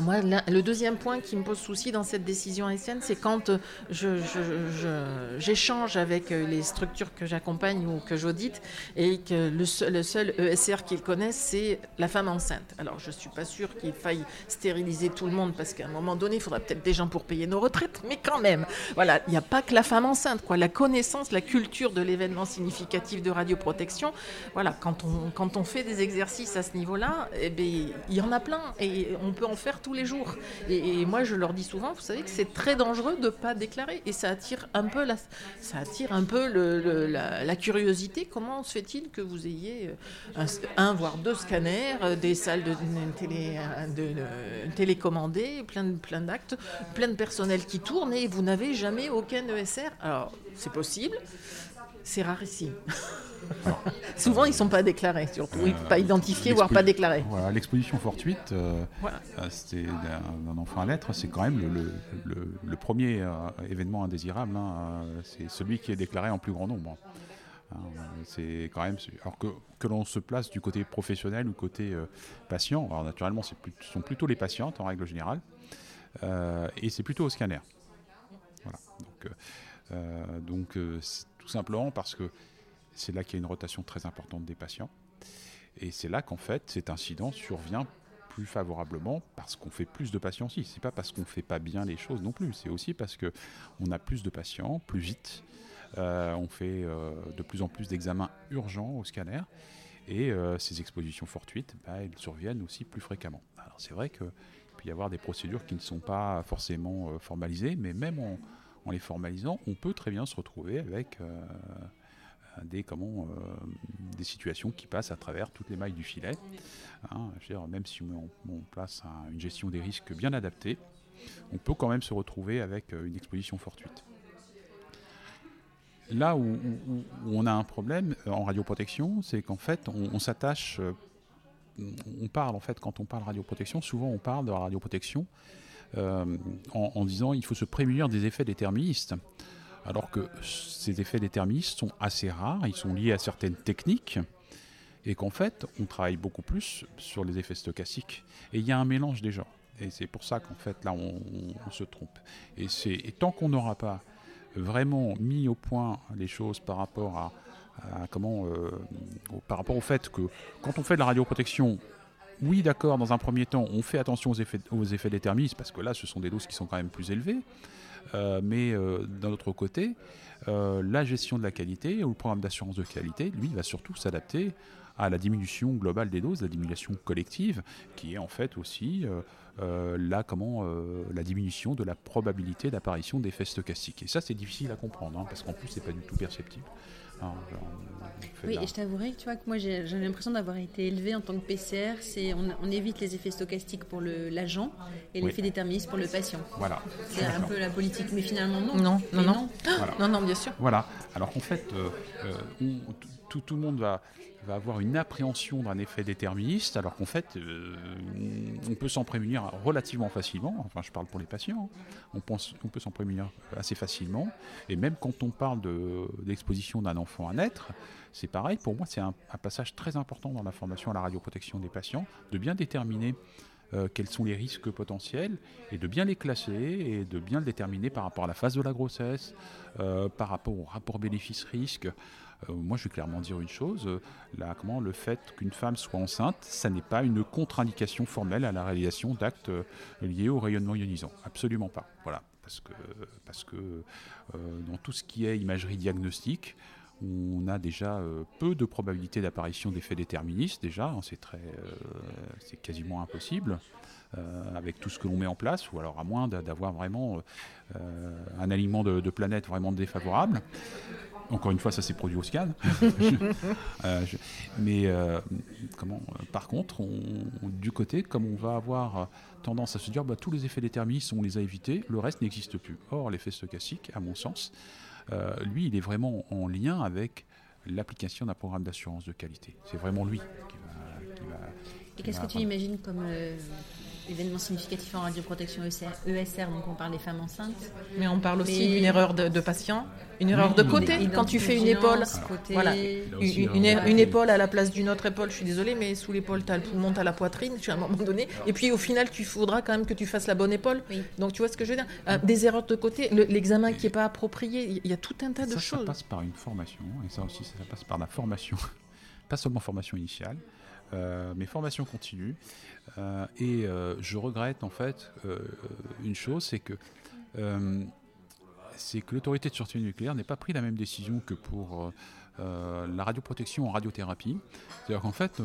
moi, le deuxième point qui me pose souci dans cette décision haïtienne, c'est quand euh, j'échange avec euh, les structures que j'accompagne ou que j'audite et que le seul, ESR qu'ils connaissent, c'est la femme enceinte. Alors, je ne suis pas sûre qu'il faille stériliser tout le monde parce qu'à un moment donné, il faudra peut-être des gens pour payer nos retraites, mais quand même, voilà, il n'y a pas que la femme enceinte. La connaissance, la culture de l'événement significatif de radioprotection, voilà, quand on, quand on fait des exercices à ce niveau-là, eh bien, il y en a plein et on peut en faire tous les jours. Et, moi, je leur dis souvent, vous savez que c'est très dangereux de ne pas déclarer. Et ça attire un peu la, ça attire un peu la, curiosité. Comment se fait-il que vous ayez euh, un, voire deux scanners, euh, des salles de, télé, euh, de, télécommandées, plein, plein d'actes, plein de personnel qui tourne et vous n'avez jamais aucun ESR Alors, c'est possible c'est rarissime. Souvent, ils ne sont pas déclarés, surtout. pas identifiés, voire pas déclarés. Voilà, l'exposition fortuite, euh, euh, c'était d'un enfant à l'être, c'est quand même le, premier euh, événement indésirable. Hein, c'est celui qui est déclaré en plus grand nombre. Hein, c'est quand même. Alors que, que l'on se place du côté professionnel ou côté patient, alors naturellement, ce sont plutôt les patientes en règle générale, et c'est plutôt au scanner. Voilà. Donc, donc tout simplement parce que c'est là qu'il y a une rotation très importante des patients. Et c'est là qu'en fait cet incident survient plus favorablement parce qu'on fait plus de patients aussi. C'est pas parce qu'on fait pas bien les choses non plus. C'est aussi parce que on a plus de patients, plus vite. Euh, on fait euh, de plus en plus d'examens urgents au scanner. Et euh, ces expositions fortuites, bah, elles surviennent aussi plus fréquemment. Alors c'est vrai qu'il peut y avoir des procédures qui ne sont pas forcément formalisées, mais même en, en les formalisant, on peut très bien se retrouver avec euh, des, comment, euh, des situations qui passent à travers toutes les mailles du filet. Hein, même si on, on place une gestion des risques bien adaptée, on peut quand même se retrouver avec euh, une exposition fortuite. Là où, on a un problème en radioprotection, c'est qu'en fait, on, s'attache, on parle en fait, quand on parle radioprotection, souvent on parle de radioprotection euh, en, disant il faut se prémunir des effets déterministes. alors que ces effets déterministes sont assez rares, ils sont liés à certaines techniques, et qu'en fait, on travaille beaucoup plus sur les effets stochastiques. Et il y a un mélange des genres. Et c'est pour ça qu'en fait, là, on, se trompe. Et, et tant qu'on n'aura pas vraiment mis au point les choses par rapport à, comment, euh, par rapport au fait que quand on fait de la radioprotection, oui, d'accord, dans un premier temps, on fait attention aux effets, déterministes, parce que là, ce sont des doses qui sont quand même plus élevées. Euh, mais euh, d'un autre côté, la gestion de la qualité ou le programme d'assurance de qualité, lui, va surtout s'adapter à la diminution globale des doses, la diminution collective, qui est en fait aussi euh, euh, la, comment, euh, la diminution de la probabilité d'apparition d'effets stochastiques. Et ça, c'est difficile à comprendre, hein, parce qu'en plus, c'est pas du tout perceptible. Hein, oui, et je t'avouerai que tu vois que moi j'ai l'impression d'avoir été élevé en tant que PCR. C'est on, évite les effets stochastiques pour l'agent et l'effet déterministe pour le patient. Voilà. C'est un peu la politique, mais finalement non. Non, non, non. Non. non, bien sûr. Voilà. Alors qu'en fait, tout, tout, le monde va, va avoir une appréhension d'un effet déterministe, alors qu'en fait, euh, on peut s'en prémunir relativement facilement. Enfin, je parle pour les patients. Hein. On, pense, on peut s'en prémunir assez facilement. Et même quand on parle d'exposition d'un enfant à naître, c'est pareil. Pour moi, c'est un, passage très important dans la formation à la radioprotection des patients, de bien déterminer euh, quels sont les risques potentiels et de bien les classer et de bien le déterminer par rapport à la phase de la grossesse, euh, par rapport au rapport bénéfice-risque. Euh, moi, je vais clairement dire une chose euh, là, comment, le fait qu'une femme soit enceinte, ça n'est pas une contre-indication formelle à la réalisation d'actes euh, liés au rayonnement ionisant. Absolument pas. Voilà. Parce que, parce que dans tout ce qui est imagerie diagnostique, on a déjà peu de probabilité d'apparition d'effets déterministes déjà, hein, c'est très, c'est quasiment impossible. avec tout ce que l'on met en place, ou alors à moins d'avoir vraiment un alignement de, de vraiment défavorable. Encore une fois, ça s'est produit au scan. Euh, mais euh, comment, euh, par contre, du côté, comme on va avoir tendance à se dire bah, tous les effets déterministes, on les a évités, le reste n'existe plus. Or, l'effet stochastique, à mon sens, lui, il est vraiment en lien avec l'application d'un programme d'assurance de qualité. C'est vraiment lui qui va. Qui va Et qu'est-ce que tu imagines comme événements significatifs en radioprotection ESR, e donc on parle des femmes enceintes. Mais on parle aussi d'une erreur de, patient, une erreur de côté. Quand tu fais une épaule, voilà, une, épaule à la place d'une autre épaule, je suis désolée, mais sous l'épaule, tu as le poumon, tu as la poitrine, tu à un moment donné. Et puis au final, tu faudras quand même que tu fasses la bonne épaule. Donc tu vois ce que je veux dire? Euh, Des erreurs de côté, l'examen qui n'est pas approprié, il y a tout un tas de choses. Ça passe par une formation, et ça aussi, ça passe par la formation. pas seulement formation initiale, euh, mais formation continue. Euh, et euh, je regrette en fait une chose, c'est que c'est que l'autorité de sûreté nucléaire n'ait pas pris la même décision que pour la radioprotection en radiothérapie. C'est-à-dire qu'en fait,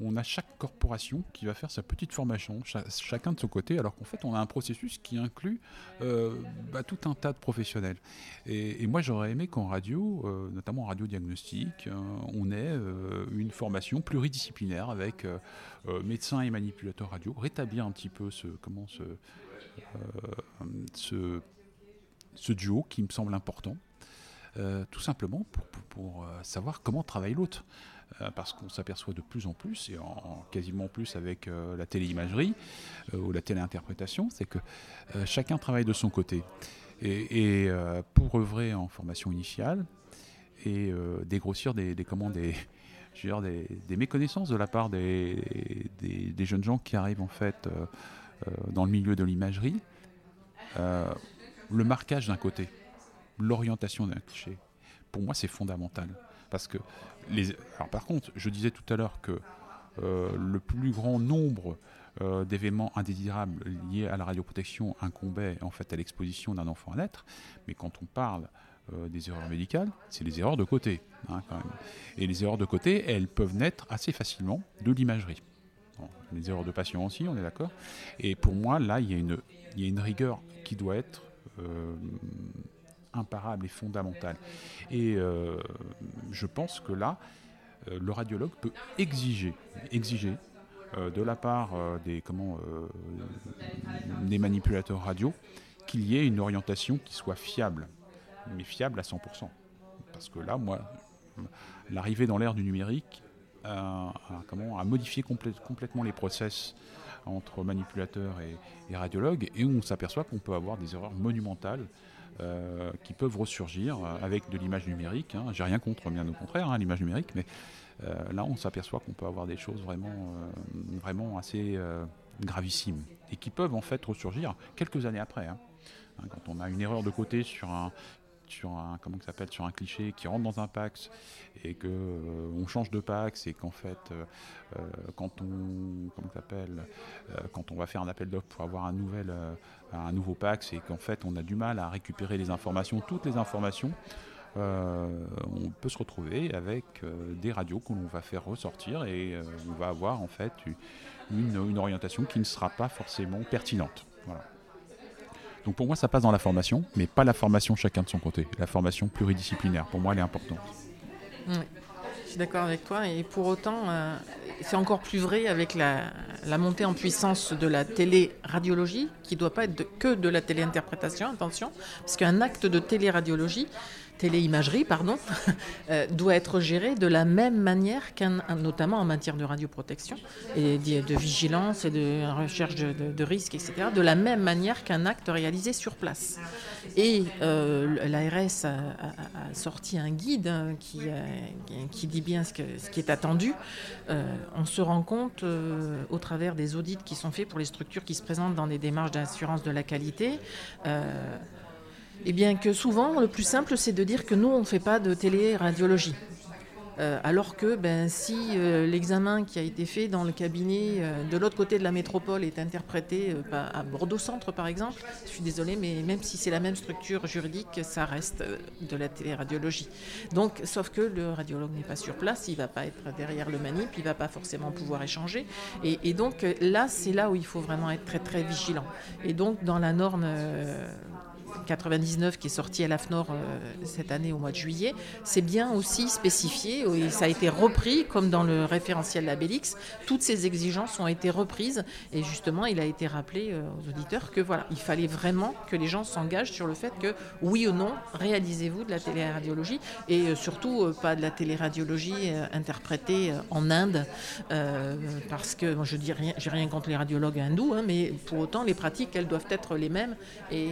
on a chaque corporation qui va faire sa petite formation, chacun de son côté, alors qu'en fait on a un processus qui inclut euh, bah, tout un tas de professionnels. Et, moi j'aurais aimé qu'en radio, euh, notamment en radiodiagnostic, euh, on ait une formation pluridisciplinaire avec médecins et manipulateurs radio, rétablir un petit peu ce, duo qui me semble important. tout simplement pour savoir comment travaille l'autre. Euh, parce qu'on s'aperçoit de plus en plus, et en, quasiment plus avec euh, la téléimagerie euh, ou la téléinterprétation, c'est que chacun travaille de son côté. Et, pour œuvrer en formation initiale et dégrossir des, des, des, des, méconnaissances de la part des, des, jeunes gens qui arrivent en fait dans le milieu de l'imagerie, le marquage d'un côté, l'orientation d'un cliché, pour moi c'est fondamental. Parce que Alors, par contre, je disais tout à l'heure que euh, le plus grand nombre euh, d'événements indésirables liés à la radioprotection incombait en fait à l'exposition d'un enfant à naître, mais quand on parle euh, des erreurs médicales, c'est les erreurs de côté. Hein, Et les erreurs de côté, elles peuvent naître assez facilement de l'imagerie. les erreurs de patient aussi, on est d'accord. Et pour moi, là, il y a une rigueur qui doit être imparable et fondamentale. Et euh, je pense que là, euh, le radiologue peut exiger, exiger euh, de la part des, comment, des manipulateurs radio qu'il y ait une orientation qui soit fiable, mais fiable à 100%. Parce que là, moi, l'arrivée dans l'ère du numérique a, modifié complètement les process entre manipulateurs et radiologues, et on s'aperçoit qu'on peut avoir des erreurs monumentales qui peuvent ressurgir avec de l'image numérique. Hein. J'ai rien contre, bien au contraire, hein, l'image numérique, mais là on s'aperçoit qu'on peut avoir des choses vraiment, vraiment assez gravissimes et qui peuvent en fait ressurgir quelques années après. Hein. Quand on a une erreur de côté sur un, sur un comment sur un cliché qui rentre dans un Pax et que euh, on change de Pax et qu'en fait euh, euh, quand on comment s'appelle quand on va faire un appel d'offres pour avoir un nouvel un nouveau Pax et qu'en fait on a du mal à récupérer les informations toutes les informations on peut se retrouver avec des radios que l'on va faire ressortir et on va avoir en fait une, orientation qui ne sera pas forcément pertinente. Donc pour moi, ça passe dans la formation, mais pas la formation chacun de son côté. La formation pluridisciplinaire, pour moi, elle est importante. D'accord avec toi. Et pour autant, euh, c'est encore plus vrai avec la, montée en puissance de la téléradiologie, qui ne doit pas être que de la téléinterprétation, attention, parce qu'un acte de téléradiologie, téléimagerie, pardon, euh, doit être gérée de la même manière qu'un, notamment en matière de radioprotection et de vigilance et de recherche de, risques, etc., de la même manière qu'un acte réalisé sur place. Et euh, l'ARS a, sorti un guide hein, qui, euh, qui, dit bien ce, qui est attendu. on se rend compte au travers des audits qui sont faits pour les structures qui se présentent dans des démarches d'assurance de la qualité. Eh bien que souvent, le plus simple, c'est de dire que nous, on ne fait pas de télé-radiologie. Euh, alors que ben, si euh, l'examen qui a été fait dans le cabinet euh, de l'autre côté de la métropole est interprété à Bordeaux-Centre, par exemple, je suis désolée, mais même si c'est la même structure juridique, ça reste de la téléradiologie. Donc, sauf que le radiologue n'est pas sur place, il ne va pas être derrière le manip, il ne va pas forcément pouvoir échanger. Et, et donc là, c'est là où il faut vraiment être très très vigilant. Et donc, dans la norme 99 qui est sorti à l'AFNOR euh, cette année au mois de juillet, c'est bien aussi spécifié et ça a été repris comme dans le référentiel Labellix. Toutes ces exigences ont été reprises et justement il a été rappelé euh, aux auditeurs que voilà, il fallait vraiment que les gens s'engagent sur le fait que oui ou non, réalisez-vous de la téléradiologie et euh, surtout pas de la téléradiologie interprétée en Inde parce que je dis rien, j'ai rien contre les radiologues hindous, hein, mais pour autant les pratiques elles doivent être les mêmes et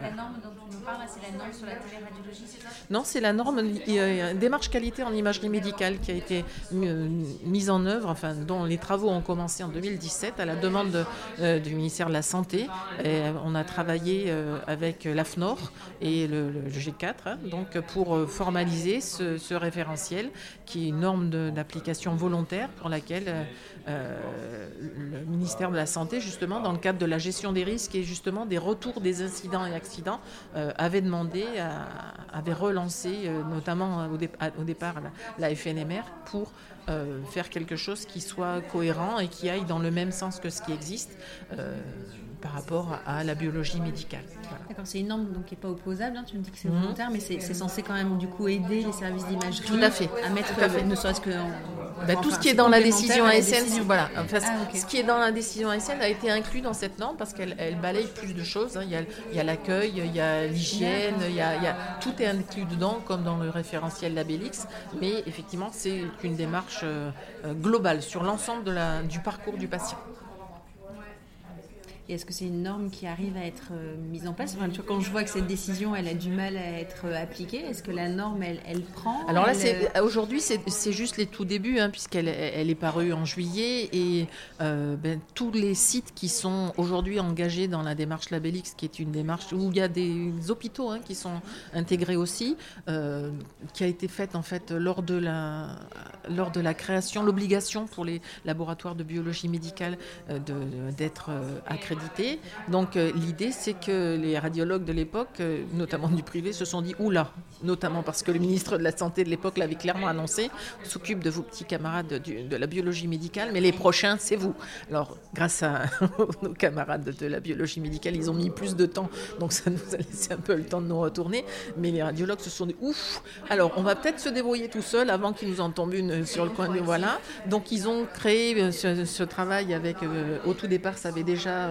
la norme dont tu nous parles, c'est la norme sur la téléradiologie, c'est ça? Non, c'est la norme euh, démarche qualité en imagerie médicale qui a été euh, mise en œuvre, enfin, dont les travaux ont commencé en 2017 à la demande euh, du ministère de la Santé. Et on a travaillé avec l'AFNOR et le, G4 hein, donc pour formaliser ce, référentiel qui est une norme d'application volontaire pour laquelle le ministère de la Santé, justement, dans le cadre de la gestion des risques et justement des retours des incidents et accidents, euh, avait demandé, avait relancé, euh, notamment au, départ la, FNMR, pour euh, faire quelque chose qui soit cohérent et qui aille dans le même sens que ce qui existe par rapport à la biologie médicale. D'accord, c'est une norme donc, qui n'est pas opposable, hein. tu me dis que c'est mhm. volontaire, mais c'est censé quand même du coup aider les services d'imagerie Tout à, fait. à mettre, ne serait-ce que... Bah, tout ce qui est dans la décision ASN, voilà. Ah, ce qui est dans la décision ASN a été inclus dans cette norme parce qu'elle elle balaye plus de choses. Hein. Il y a l'accueil, il y a l'hygiène, il, y a, tout est inclus dedans, comme dans le référentiel Labellix. Mais effectivement, c'est une démarche euh, globale sur l'ensemble du parcours du patient. Et est-ce que c'est une norme qui arrive à être euh, mise en place? Enfin, Quand je vois que cette décision, elle a du mal à être euh, appliquée, est-ce que la norme, elle, elle prend? Alors là, euh, aujourd'hui, c'est juste les tout débuts, hein, puisqu'elle elle est parue en juillet, et ben, tous les sites qui sont aujourd'hui engagés dans la démarche Labellix, qui est une démarche où il y a des hôpitaux hein, qui sont intégrés aussi, qui a été faite en fait lors de la, lors de la création, l'obligation pour les laboratoires de biologie médicale d'être accrédités donc euh, l'idée, c'est que les radiologues de l'époque, euh, notamment du privé, se sont dit oula, notamment parce que le ministre de la Santé de l'époque l'avait clairement annoncé, on s'occupe de vos petits camarades de, la biologie médicale, mais les prochains, c'est vous. Alors, grâce à nos camarades de la biologie médicale, ils ont mis plus de temps, donc ça nous a laissé un peu le temps de nous retourner, mais les radiologues se sont dit ouf, alors on va peut-être se débrouiller tout seul avant qu'il nous en tombe une sur le coin de voilà. Donc ils ont créé euh, ce, travail avec, au tout départ, ça avait déjà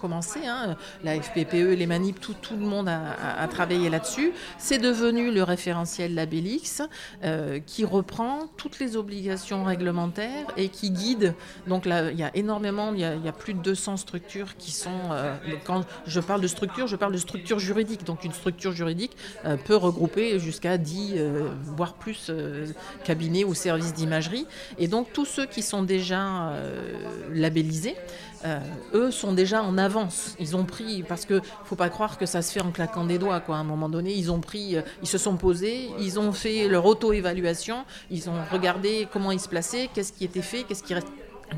commencé. Hein. La FPPE, les manips, tout, tout le monde a, travaillé là-dessus. C'est devenu le référentiel Labellix qui reprend toutes les obligations réglementaires et qui guide. Donc là, il y a énormément, il y a, plus de 200 structures qui sont. quand je parle de structure, je parle de structure juridique. Donc une structure juridique peut regrouper jusqu'à 10, voire plus cabinets ou services d'imagerie. Et donc tous ceux qui sont déjà euh, labellisés, euh, eux sont déjà en avance. Ils ont pris, parce que faut pas croire que ça se fait en claquant des doigts. Quoi. À un moment donné, ils ont pris, euh, ils se sont posés, ils ont fait leur auto-évaluation, ils ont regardé comment ils se plaçaient, qu'est-ce qui était fait, qu'est-ce qui reste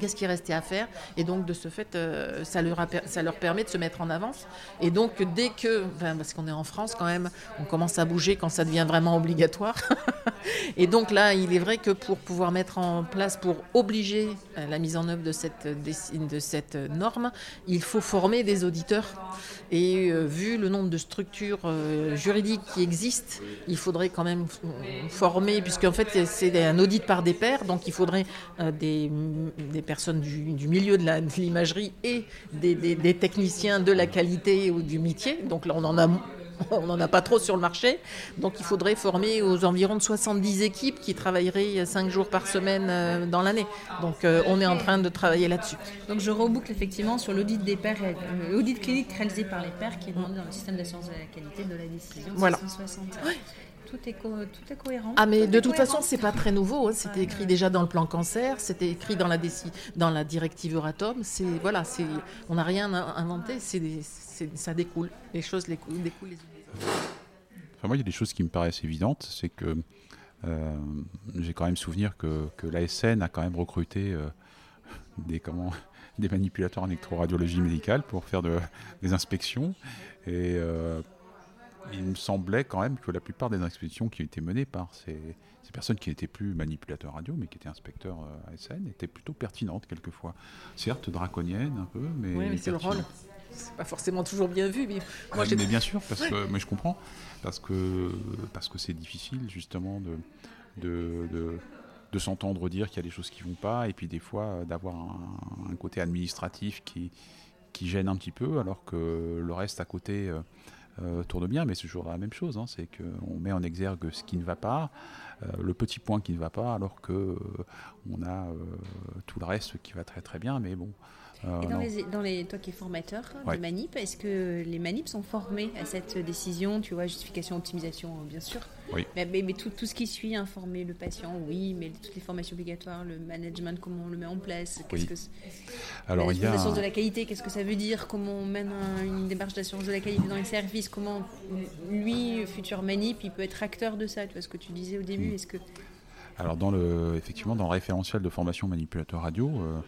Qu'est-ce qui restait à faire Et donc, de ce fait, euh, ça, leur permet de se mettre en avance. Et donc, dès que, parce qu'on est en France quand même, on commence à bouger quand ça devient vraiment obligatoire. et donc là, il est vrai que pour pouvoir mettre en place, pour obliger euh, la mise en œuvre de cette, de cette norme, il faut former des auditeurs. Et euh, vu le nombre de structures juridiques qui existent, il faudrait quand même former, puisqu'en fait, c'est un audit par des pairs, donc il faudrait des personnes du, milieu de l'imagerie et des, techniciens de la qualité ou du métier. Donc là, on en a on n'en a pas trop sur le marché. Donc il faudrait former aux environs de 70 équipes qui travailleraient 5 jours par semaine euh, dans l'année. Donc euh, on est en train de travailler là-dessus. Donc je reboucle effectivement sur l'audit des pairs, euh, l'audit clinique réalisé par les pairs qui est demandé dans le système d'assurance de la qualité de la décision voilà tout est, tout est cohérent. Ah, mais de toute façon, c'est pas très nouveau. Hein. C'était écrit déjà dans le plan cancer, c'était écrit dans la, dans la directive Euratom. C'est voilà, c'est on n'a rien inventé. C'est ça découle. Les choses les découlent. Les... Enfin, moi, il y a des choses qui me paraissent évidentes. C'est que euh, j'ai quand même souvenir que, que l'ASN a quand même recruté euh, des comment des manipulateurs en électroradiologie médicale pour faire de, des inspections et euh, il me semblait quand même que la plupart des inspections qui ont été menées par ces, personnes qui n'étaient plus manipulateurs radio, mais qui étaient inspecteurs euh, ASN, étaient plutôt pertinentes quelquefois. Certes, draconiennes un peu, mais. Oui, mais c'est le rôle. C'est pas forcément toujours bien vu, mais moi Mais bien sûr, parce que, mais je comprends, parce que parce que c'est difficile justement de, de, de, s'entendre dire qu'il y a des choses qui vont pas, et puis des fois euh, d'avoir un, côté administratif qui, qui gêne un petit peu, alors que le reste à côté. Euh, tourne bien, mais c'est toujours la même chose. Hein, c'est qu'on met en exergue ce qui ne va pas, euh, le petit point qui ne va pas, alors que euh, on a tout le reste qui va très très bien. Mais bon, et dans les, dans les, toi qui es formateur de manip, est-ce que les manips sont formés à cette décision Tu vois, justification, optimisation, bien sûr. Oui. Mais, mais, tout, tout, ce qui suit, informer le patient, oui, mais toutes les formations obligatoires, le management, comment on le met en place Qu'est-ce que Alors, il y a... de la qualité, qu'est-ce que ça veut dire Comment on mène une démarche d'assurance de la qualité dans les services Comment lui, futur manip, il peut être acteur de ça Tu vois ce que tu disais au début mm. Est-ce que alors dans le, effectivement, dans le référentiel de formation manipulateur radio, euh,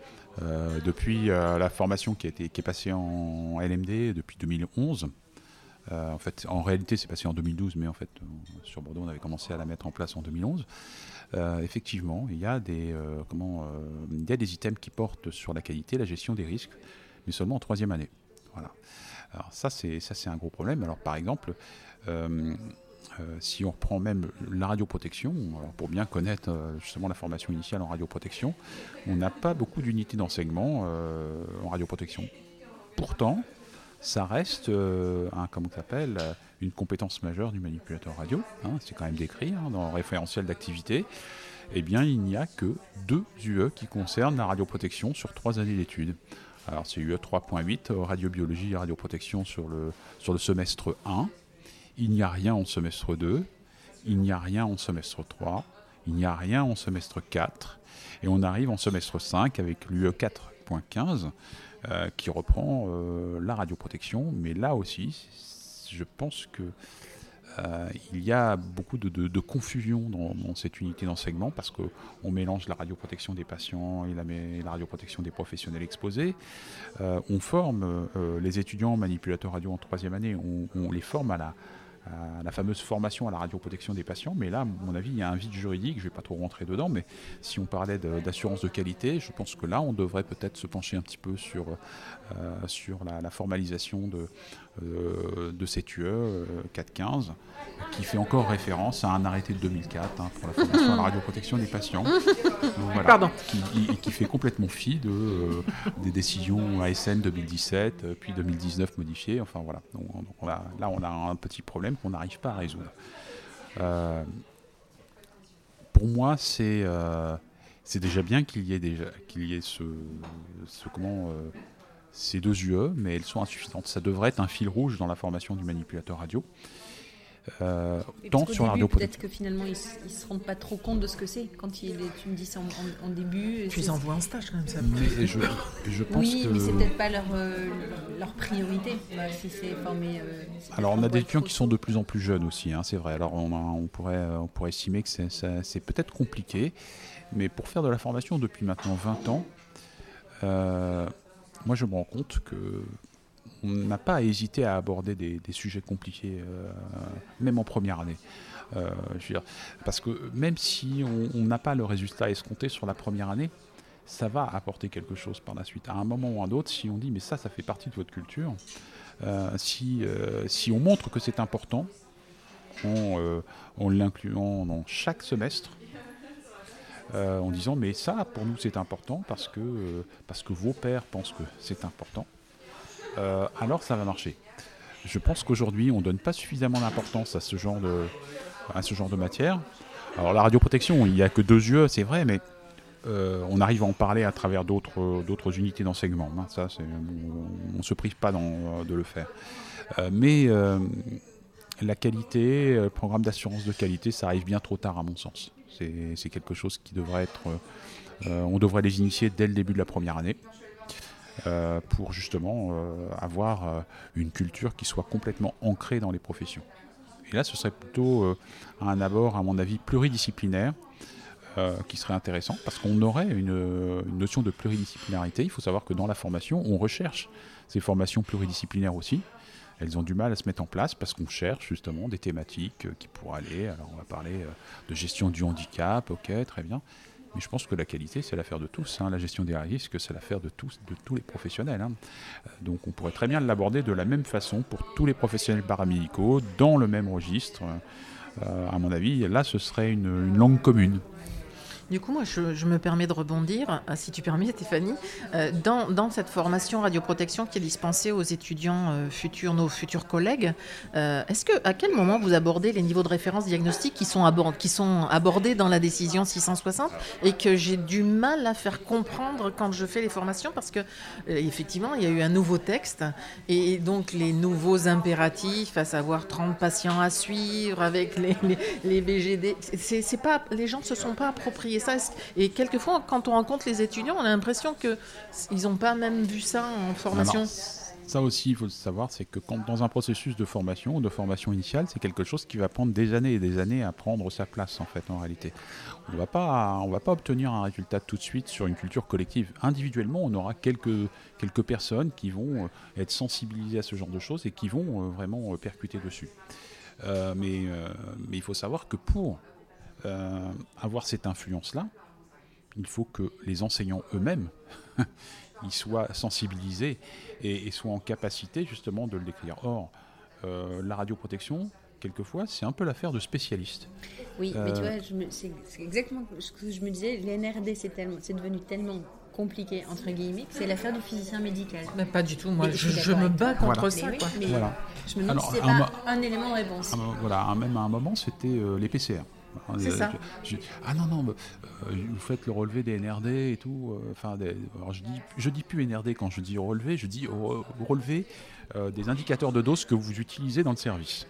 euh, depuis euh, la formation qui, a été, qui est passée en LMD depuis 2011, en fait, en réalité, c'est passé en 2012, mais en fait, sur Bordeaux, on avait commencé à la mettre en place en 2011. effectivement, il y a des comment, il y a des items qui portent sur la qualité, la gestion des risques, mais seulement en troisième année. Voilà. Alors ça, c'est ça, c'est un gros problème. Alors par exemple, euh, si on reprend même la radioprotection, pour bien connaître euh, justement la formation initiale en radioprotection, on n'a pas beaucoup d'unités d'enseignement euh, en radioprotection. Pourtant, ça reste un, comment s'appelle, une compétence majeure du manipulateur radio. Hein, c'est quand même décrit hein, dans le référentiel d'activité. Eh bien, il n'y a que deux UE qui concernent la radioprotection sur trois années d'études. Alors, c'est UE 3.8, radiobiologie et radioprotection sur le, sur le semestre 1, il n'y a rien en semestre 2, il n'y a rien en semestre 3, il n'y a rien en semestre 4, et on arrive en semestre 5 avec l'UE 4.15 euh, qui reprend euh, la radioprotection, mais là aussi, je pense que euh, il y a beaucoup de, confusion dans, cette unité d'enseignement parce qu'on mélange la radioprotection des patients et la, radioprotection des professionnels exposés. on forme les étudiants manipulateurs radio en troisième année, on, les forme à la, la fameuse formation à la radioprotection des patients. Mais là, à mon avis, il y a un vide juridique, je ne vais pas trop rentrer dedans, mais si on parlait d'assurance de, qualité, je pense que là, on devrait peut-être se pencher un petit peu sur, euh, la, formalisation de, de CTUE 415, qui fait encore référence à un arrêté de 2004 hein, pour la formation à la radioprotection des patients. Pardon. Qui, qui, fait complètement fi de, euh, des décisions ASN 2017, puis 2019 modifiées. Enfin voilà. Donc, là, on a un petit problème qu'on n'arrive pas à résoudre. Euh, pour moi, c'est euh, déjà bien qu'il y ait déjà qu'il y ait ce, ce comment euh, ces deux UE, mais elles sont insuffisantes. Ça devrait être un fil rouge dans la formation du manipulateur radio. Euh, tant sur la Peut-être que finalement ils, ne se rendent pas trop compte de ce que c'est quand il tu me dis ça en, début. Tu les envoies en stage quand même ça. Mais je, je pense oui, mais c'est peut-être pas leur, euh, leur priorité bah, si c'est formé. Euh, Alors on a des étudiants qui sont de plus en plus jeunes aussi, hein, c'est vrai. Alors on, on, pourrait, on pourrait estimer que c'est peut-être compliqué, mais pour faire de la formation depuis maintenant 20 ans, moi je me rends compte que on n'a pas hésité à aborder des, sujets compliqués, euh, même en première année. Euh, parce que même si on n'a pas le résultat escompté sur la première année, ça va apporter quelque chose par la suite. À un moment ou à un autre, si on dit mais ça, ça fait partie de votre culture, euh, si, on montre que c'est important, en l'incluant dans chaque semestre, en disant mais ça pour nous c'est important parce que, parce que vos pères pensent que c'est important, euh, alors ça va marcher. Je pense qu'aujourd'hui, on ne donne pas suffisamment d'importance à ce genre de, à ce genre de matière. Alors la radioprotection, il n'y a que deux yeux, c'est vrai, mais euh, on arrive à en parler à travers d'autres unités d'enseignement. Hein. ça, on ne se prive pas de le faire. Euh, mais la qualité, le programme d'assurance de qualité, ça arrive bien trop tard à mon sens. C'est quelque chose qui devrait être... on devrait les initier dès le début de la première année. Euh, pour justement euh, avoir euh, une culture qui soit complètement ancrée dans les professions. Et là, ce serait plutôt un abord, à mon avis, pluridisciplinaire. qui serait intéressant parce qu'on aurait une, notion de pluridisciplinarité. Il faut savoir que dans la formation, on recherche ces formations pluridisciplinaires aussi. Elles ont du mal à se mettre en place parce qu'on cherche justement des thématiques qui pourraient aller. Alors on va parler de gestion du handicap, ok, très bien. Mais je pense que la qualité, c'est l'affaire de tous. Hein. La gestion des risques, c'est l'affaire de tous, de tous les professionnels. Hein. Euh, donc on pourrait très bien l'aborder de la même façon pour tous les professionnels paramédicaux, dans le même registre. Euh, à mon avis, là, ce serait une langue commune. Du coup, moi, je, me permets de rebondir, euh, si tu permets, Stéphanie, euh, dans, cette formation radioprotection qui est dispensée aux étudiants euh, futurs, nos futurs collègues. Est-ce que, à quel moment vous abordez les niveaux de référence diagnostique qui sont, abordés dans la décision 660 et que j'ai du mal à faire comprendre quand je fais les formations parce que effectivement, il y a eu un nouveau texte et donc les nouveaux impératifs, à savoir 30 patients à suivre avec les, les, les BGD, c'est pas, les gens ne se sont pas appropriés ça. Et quelquefois, quand on rencontre les étudiants, on a l'impression qu'ils n'ont pas même vu ça en formation. ça aussi, il faut le savoir, c'est que quand, dans un processus de formation ou de formation initiale, c'est quelque chose qui va prendre des années et des années à prendre sa place, en fait, en réalité. On ne va pas obtenir un résultat tout de suite sur une culture collective. Individuellement, on aura quelques, quelques personnes qui vont euh, être sensibilisées à ce genre de choses et qui vont euh, vraiment euh, percuter dessus. mais, mais il faut savoir que pour euh, avoir cette influence-là, il faut que les enseignants eux-mêmes ils soient sensibilisés et, soient en capacité justement de le décrire. Or, euh, la radioprotection, quelquefois, c'est un peu l'affaire de spécialistes. Oui, mais tu euh, vois, c'est exactement ce que je me disais. L'NRD, c'est devenu tellement compliqué, entre guillemets, c'est l'affaire du physicien médical. Mais pas du tout, moi, je, me bats contre ça. voilà. Je me demande si c'est pas un, élément de réponse. voilà, même à un moment, c'était les PCR. C'est ça. ah non, non, euh, vous faites le relevé des NRD et tout. Euh, enfin, je dis, je dis plus NRD quand je dis relevé, je dis relevé euh, des indicateurs de dose que vous utilisez dans le service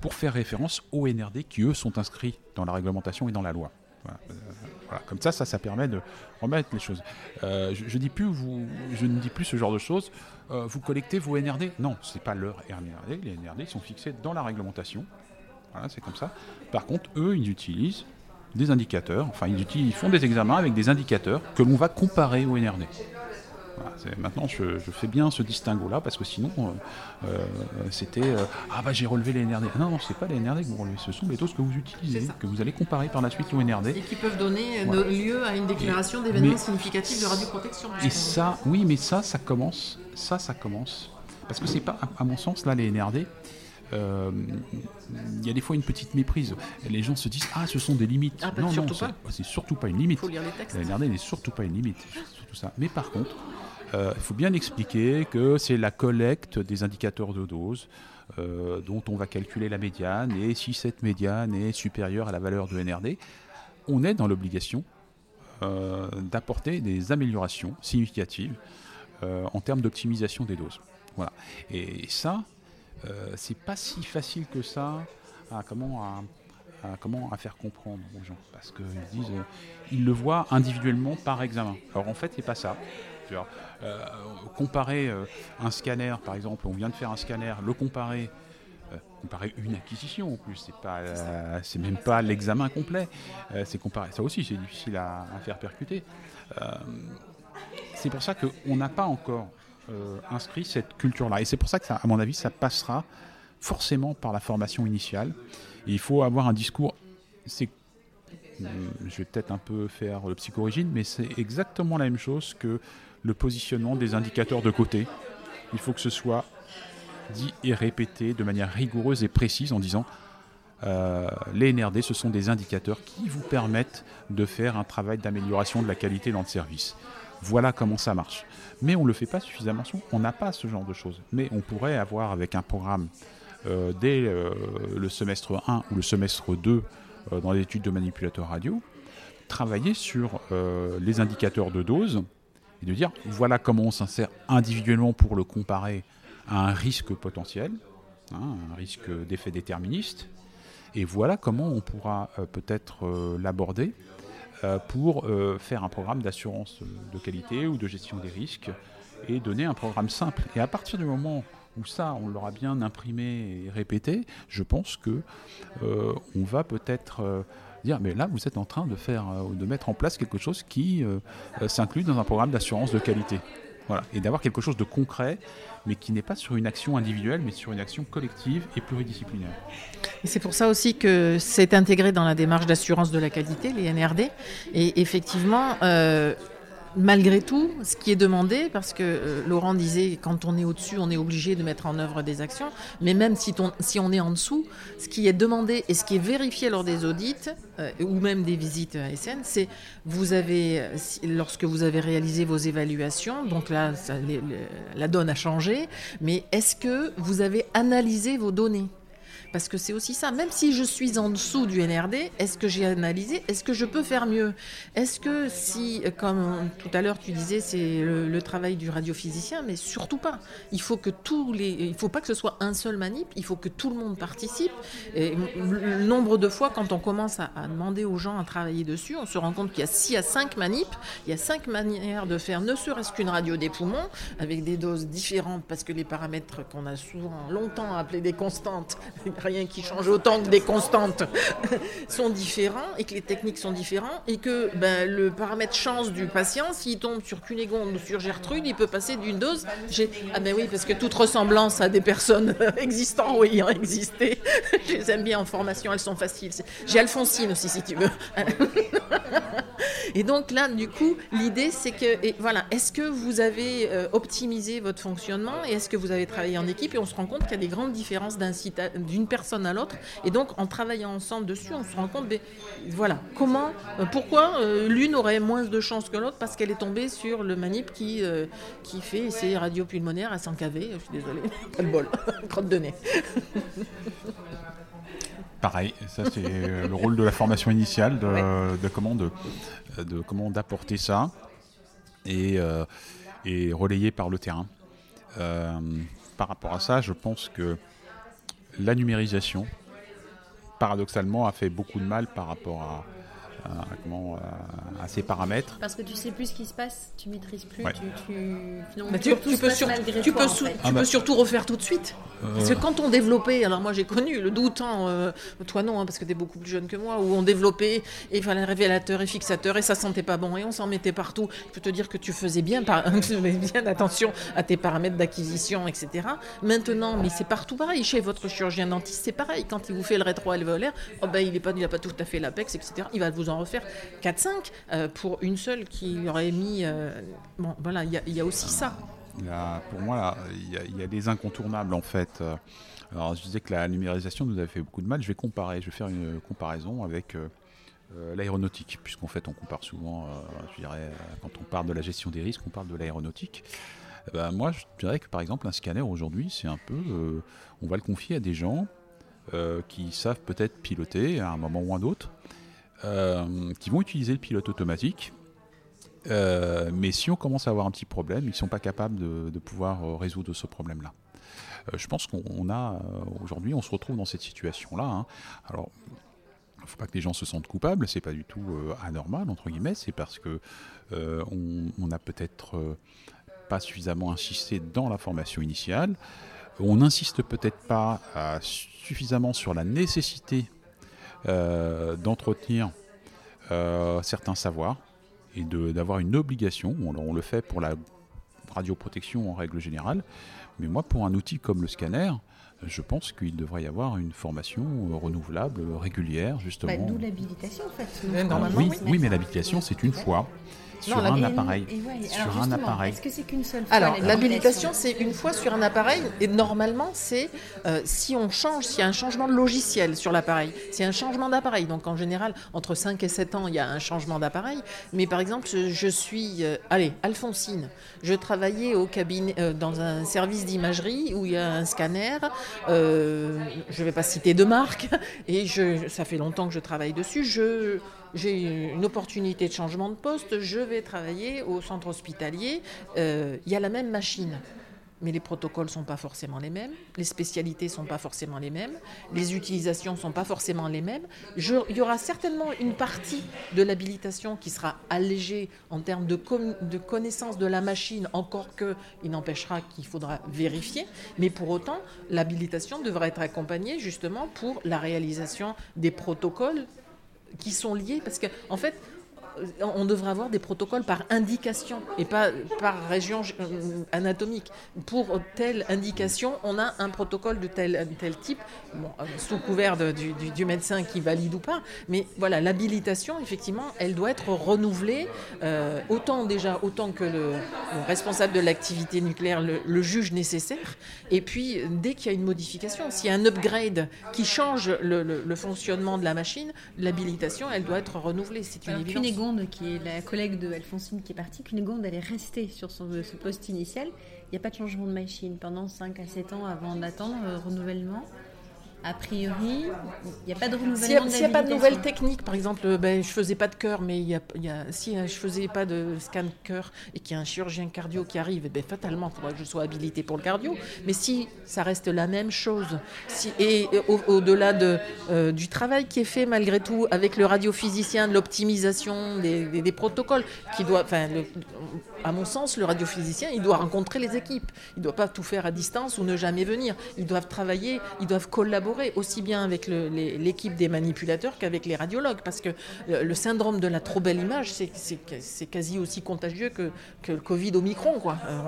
pour faire référence aux NRD qui, eux, sont inscrits dans la réglementation et dans la loi. Voilà. Comme ça, ça, ça permet de remettre les choses. je, dis plus, vous, je ne dis plus ce genre de choses. vous collectez vos NRD Non, ce n'est pas leur NRD. Les NRD sont fixés dans la réglementation c'est comme ça. Par contre, eux, ils utilisent des indicateurs, enfin, ils, font des examens avec des indicateurs que l'on va comparer au NRD. maintenant, je, fais bien ce distinguo-là parce que sinon, euh, euh, c'était euh, ah bah j'ai relevé les NRD. Non, non, c'est pas les NRD que vous relevez, ce sont les doses que vous utilisez, que vous allez comparer par la suite aux NRD. Et qui peuvent donner lieu à une déclaration d'événements significatifs de radioprotection. Et ça, oui, mais ça, ça commence, ça, ça commence. Parce que c'est pas, à mon sens, là, les NRD, il y a des fois une petite méprise. Les gens se disent Ah, ce sont des limites. Ah, bah, non, non, c'est surtout pas une limite. Faut lire les textes. La NRD n'est surtout pas une limite. Surtout ça. Mais par contre, euh, il faut bien expliquer que c'est la collecte des indicateurs de dose euh, dont on va calculer la médiane et si cette médiane est supérieure à la valeur de NRD, on est dans l'obligation euh, d'apporter des améliorations significatives en termes d'optimisation des doses. Voilà. Et, ça, c'est pas si facile que ça à, comment, à, comment, à faire comprendre aux gens. Parce qu'ils disent, ils le voient individuellement par examen. Alors en fait, c'est pas ça. Euh, comparer euh, un scanner, par exemple, on vient de faire un scanner, le comparer euh, comparer une acquisition en plus, c'est pas, c'est même pas l'examen complet. c'est comparer, ça aussi c'est difficile à, faire percuter. c'est pour ça qu'on n'a pas encore inscrit cette culture-là, et c'est pour ça que, à mon avis, ça passera forcément par la formation initiale. il faut avoir un discours. C'est, je vais peut-être un peu faire le psychorigine, mais c'est exactement la même chose que le positionnement des indicateurs de côté. Il faut que ce soit dit et répété de manière rigoureuse et précise en disant euh, les NRD, ce sont des indicateurs qui vous permettent de faire un travail d'amélioration de la qualité dans le service. Voilà comment ça marche. Mais on ne le fait pas suffisamment. On n'a pas ce genre de choses. Mais on pourrait avoir avec un programme euh, dès euh, le semestre 1 ou le semestre 2 dans les études de manipulateurs radio, travailler sur les indicateurs de dose et de dire voilà comment on s'insère individuellement pour le comparer à un risque potentiel, hein, un risque d'effet déterministe, et voilà comment on pourra euh, peut-être euh, l'aborder euh, pour faire un programme d'assurance de qualité ou de gestion des risques et donner un programme simple. Et à partir du moment où ça, on l'aura bien imprimé et répété, je pense que on va peut-être dire mais là vous êtes en train de faire euh, de mettre en place quelque chose qui euh, euh, s'inclut dans un programme d'assurance de qualité. Voilà, et d'avoir quelque chose de concret, mais qui n'est pas sur une action individuelle, mais sur une action collective et pluridisciplinaire. C'est pour ça aussi que c'est intégré dans la démarche d'assurance de la qualité, les NRD. Et effectivement, malgré tout, ce qui est demandé, parce que euh, Laurent disait, quand on est au-dessus, on est obligé de mettre en œuvre des actions, mais même si, si, on est en dessous, ce qui est demandé et ce qui est vérifié lors des audits, euh, ou même des visites SN, c'est vous avez, lorsque vous avez réalisé vos évaluations, donc là, la donne a changé, mais est-ce que vous avez analysé vos données? Parce que c'est aussi ça. Même si je suis en dessous du NRD, est-ce que j'ai analysé Est-ce que je peux faire mieux? Est-ce que si, comme tout à l'heure tu disais, c'est le, travail du radiophysicien, mais surtout pas. Il faut que tous les, il faut pas que ce soit un seul manip. Il faut que tout le monde participe. Et le nombre de fois, quand on commence à, demander aux gens à travailler dessus, on se rend compte qu'il y a 6 à 5 manips, il y a 5 manières de faire ne serait-ce qu'une radio des poumons, avec des doses différentes, parce que les paramètres qu'on a souvent longtemps appelés des constantes, rien qui change autant que des constantes, sont différents et que les techniques sont différentes et que ben, le paramètre chance du patient, s'il tombe sur Cunégonde ou sur Gertrude, il peut passer d'une dose. Ah ben oui, parce que toute ressemblance à des personnes existantes ou ayant existé, je les aime bien en formation, elles sont faciles. J'ai Alphonsine aussi, si tu veux. Et donc là, du coup, l'idée, c'est que, voilà, est-ce que vous avez euh, optimisé votre fonctionnement et est-ce que vous avez travaillé en équipe Et on se rend compte qu'il y a des grandes différences d'une personne à l'autre. Et donc, en travaillant ensemble dessus, on se rend compte, mais, voilà, comment, euh, pourquoi euh, l'une aurait moins de chances que l'autre parce qu'elle est tombée sur le manip qui, qui fait ses radiopulmonaires à 100 kV. Je suis désolée, pas le bol, crotte de nez. Pareil, ça c'est le rôle de la formation initiale, de, de comment de, de comment d'apporter ça et, euh, et, relayé par le terrain. Euh, par rapport à ça, je pense que la numérisation, paradoxalement, a fait beaucoup de mal par rapport à, comment, à ces paramètres. Parce que tu sais plus ce qui se passe, tu maîtrises plus, Ouais. tu, tu, finalement, Bah, tu, peux, sur- tu toi, peux sou- Ah peux bah. surtout refaire tout de suite. Parce que quand on développait, alors moi j'ai connu le doutant, euh, toi non, hein, parce que tu es beaucoup plus jeune que moi, où on développait, et il fallait révélateur et fixateur, et ça sentait pas bon, et on s'en mettait partout. Je peux te dire que tu faisais bien, par- bien attention à tes paramètres d'acquisition, etc. Maintenant, mais c'est partout pareil. Chez votre chirurgien dentiste, c'est pareil. Quand il vous fait le rétro-alvéolaire, oh ben, il n'a pas, il a pas tout à fait l'apex, etc. Il va vous en refaire 4-5 euh, pour une seule qui aurait mis. euh, bon, voilà, il y, a- aussi ça. Pour moi, il y, a, des incontournables en fait. Alors, je disais que la numérisation nous avait fait beaucoup de mal. Je vais comparer, je vais faire une comparaison avec euh, l'aéronautique, puisqu'en fait, on compare souvent, je dirais, quand on parle de la gestion des risques, on parle de l'aéronautique. Eh ben, moi, je dirais que par exemple, un scanner aujourd'hui, c'est un peu, on va le confier à des gens qui savent peut-être piloter à un moment ou un autre, qui vont utiliser le pilote automatique. Euh, mais si on commence à avoir un petit problème, ils ne sont pas capables de, pouvoir euh, résoudre ce problème-là. Euh, je pense qu'on on a euh, aujourd'hui, on se retrouve dans cette situation-là. hein. Alors, il ne faut pas que les gens se sentent coupables, c'est pas du tout euh, anormal entre guillemets, c'est parce que euh, on, a peut-être euh, pas suffisamment insisté dans la formation initiale. On n'insiste peut-être pas euh, suffisamment sur la nécessité euh, d'entretenir euh, certains savoirs et de- d'avoir une obligation. On, on le fait pour la radioprotection en règle générale, mais moi, pour un outil comme le scanner, je pense qu'il devrait y avoir une formation euh, renouvelable, euh, régulière, justement. Bah, D'où l'habilitation, en fait. Normalement, oui, oui, mais l'habilitation, c'est une fois sur un appareil. et ouais, Sur un appareil. Est-ce que c'est qu'une seule fois Alors, l'habilitation, c'est une fois sur un appareil, et normalement, c'est euh, si on change, s'il y a un changement de logiciel sur l'appareil, s'il y a un changement d'appareil. Donc, en général, entre 5 et 7 ans, il y a un changement d'appareil. Mais par exemple, je, je suis, euh, allez, Alphonsine, je travaillais au cabinet, euh, dans un service d'imagerie où il y a un scanner, euh, je ne vais pas citer de marque, et je, ça fait longtemps que je travaille dessus. Je, j'ai une opportunité de changement de poste, je vais travailler au centre hospitalier, euh, il y a la même machine. Mais les protocoles ne sont pas forcément les mêmes, les spécialités ne sont pas forcément les mêmes, les utilisations ne sont pas forcément les mêmes. Il y aura certainement une partie de l'habilitation qui sera allégée en termes de, de connaissance de la machine, encore que il n'empêchera qu'il faudra vérifier. Mais pour autant, l'habilitation devra être accompagnée justement pour la réalisation des protocoles qui sont liés parce que en fait on devrait avoir des protocoles par indication et pas par région euh, anatomique. Pour telle indication, on a un protocole de tel, tel type, bon, euh, sous couvert de- du, médecin qui valide ou pas. Mais voilà, l'habilitation, effectivement, elle doit être renouvelée euh, autant déjà, autant que le, le responsable de l'activité nucléaire le, le juge nécessaire. Et puis, dès qu'il y a une modification, s'il y a un upgrade qui change le, fonctionnement de la machine, l'habilitation, elle doit être renouvelée. C'est une évidence. Qui est la collègue de Alphonsine qui est partie, Cunégonde, elle est restée sur son, ce poste initial. Il n'y a pas de changement de machine pendant 5 à 7 ans avant d'attendre le renouvellement. A priori, il n'y a pas de renouvellement. S'il n'y a, pas de nouvelles techniques, par exemple, euh, ben, je faisais pas de cœur, mais il y a, il y a- si euh, je faisais pas de scan cœur et qu'il y a un chirurgien cardio qui arrive, ben, fatalement, il faudra que je sois habilité pour le cardio. Mais si ça reste la même chose, si, et au- au-delà de, euh, du travail qui est fait malgré tout avec le radiophysicien, de l'optimisation des, des- des protocoles, qui doit, enfin, à mon sens, le radiophysicien, il doit rencontrer les équipes. Il ne doit pas tout faire à distance ou ne jamais venir. Ils doivent travailler, ils doivent collaborer aussi bien avec le- l'équipe des manipulateurs qu'avec les radiologues. Parce que le, le syndrome de la trop belle image, c'est- quasi aussi contagieux que, le Covid Omicron. Quoi. Euh,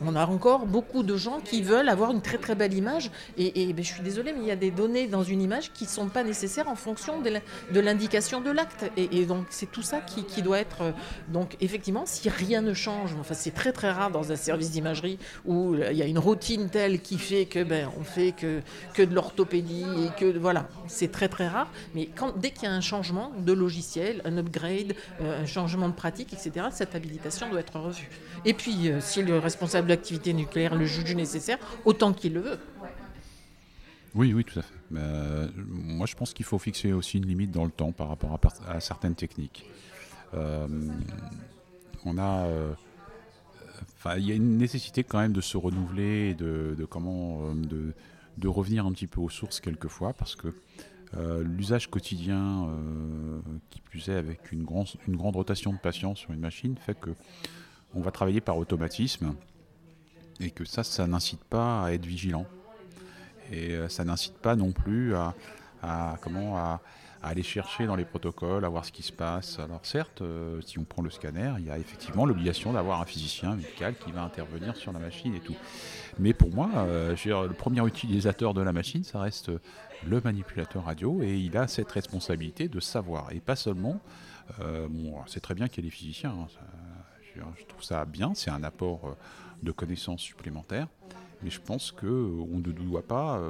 on, a, encore beaucoup de gens qui veulent avoir une très très belle image. Et, ben, je suis désolée, mais il y a des données dans une image qui ne sont pas nécessaires en fonction de l'indication de l'acte. Et, et donc, c'est tout ça qui, qui doit être. euh, Donc, effectivement, si rien ne change, c'est très très rare dans un service d'imagerie où il y a une routine telle qui fait que ben, on fait que, que de l'orthopédie et que voilà, c'est très très rare. Mais quand, dès qu'il y a un changement de logiciel, un upgrade, euh, un changement de pratique, etc., cette habilitation doit être revue. Et puis, euh, si le responsable d'activité nucléaire le juge nécessaire, autant qu'il le veut. Oui, oui, tout à fait. Euh, moi, je pense qu'il faut fixer aussi une limite dans le temps par rapport à, certaines techniques. Euh, on a, euh, il y a une nécessité quand même de se renouveler, de, comment, euh, de, revenir un petit peu aux sources quelquefois, parce que L'usage quotidien, qui plus est avec une, une grande rotation de patients sur une machine, fait que on va travailler par automatisme et que ça, ça n'incite pas à être vigilant. Et ça n'incite pas non plus à, comment, à, aller chercher dans les protocoles, à voir ce qui se passe. Alors certes, euh, si on prend le scanner, il y a effectivement l'obligation d'avoir un physicien médical qui va intervenir sur la machine et tout. Mais pour moi, euh, le premier utilisateur de la machine, ça reste le manipulateur radio et il a cette responsabilité de savoir. Et pas seulement, euh, c'est très bien qu'il y ait des physiciens, hein, je, trouve ça bien, c'est un apport de connaissances supplémentaires. Mais je pense qu'on ne doit pas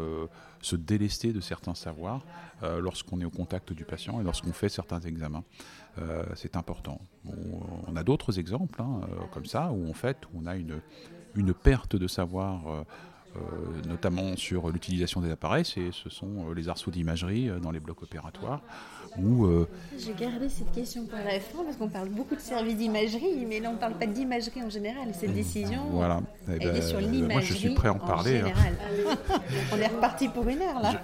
se délester de certains savoirs euh, lorsqu'on est au contact du patient et lorsqu'on fait certains examens. Euh, c'est important. on a d'autres exemples hein, euh, comme ça où en fait on a une, une perte de savoir notamment sur l'utilisation des appareils, ce sont les arceaux d'imagerie dans les blocs opératoires, euh, J'ai gardé cette question pour la fin parce qu'on parle beaucoup de services d'imagerie, mais là on ne parle pas d'imagerie en général. Cette décision, voilà. elle est ben, sur l'imagerie. Moi je suis prêt à en parler. Hein. on est reparti pour une heure là.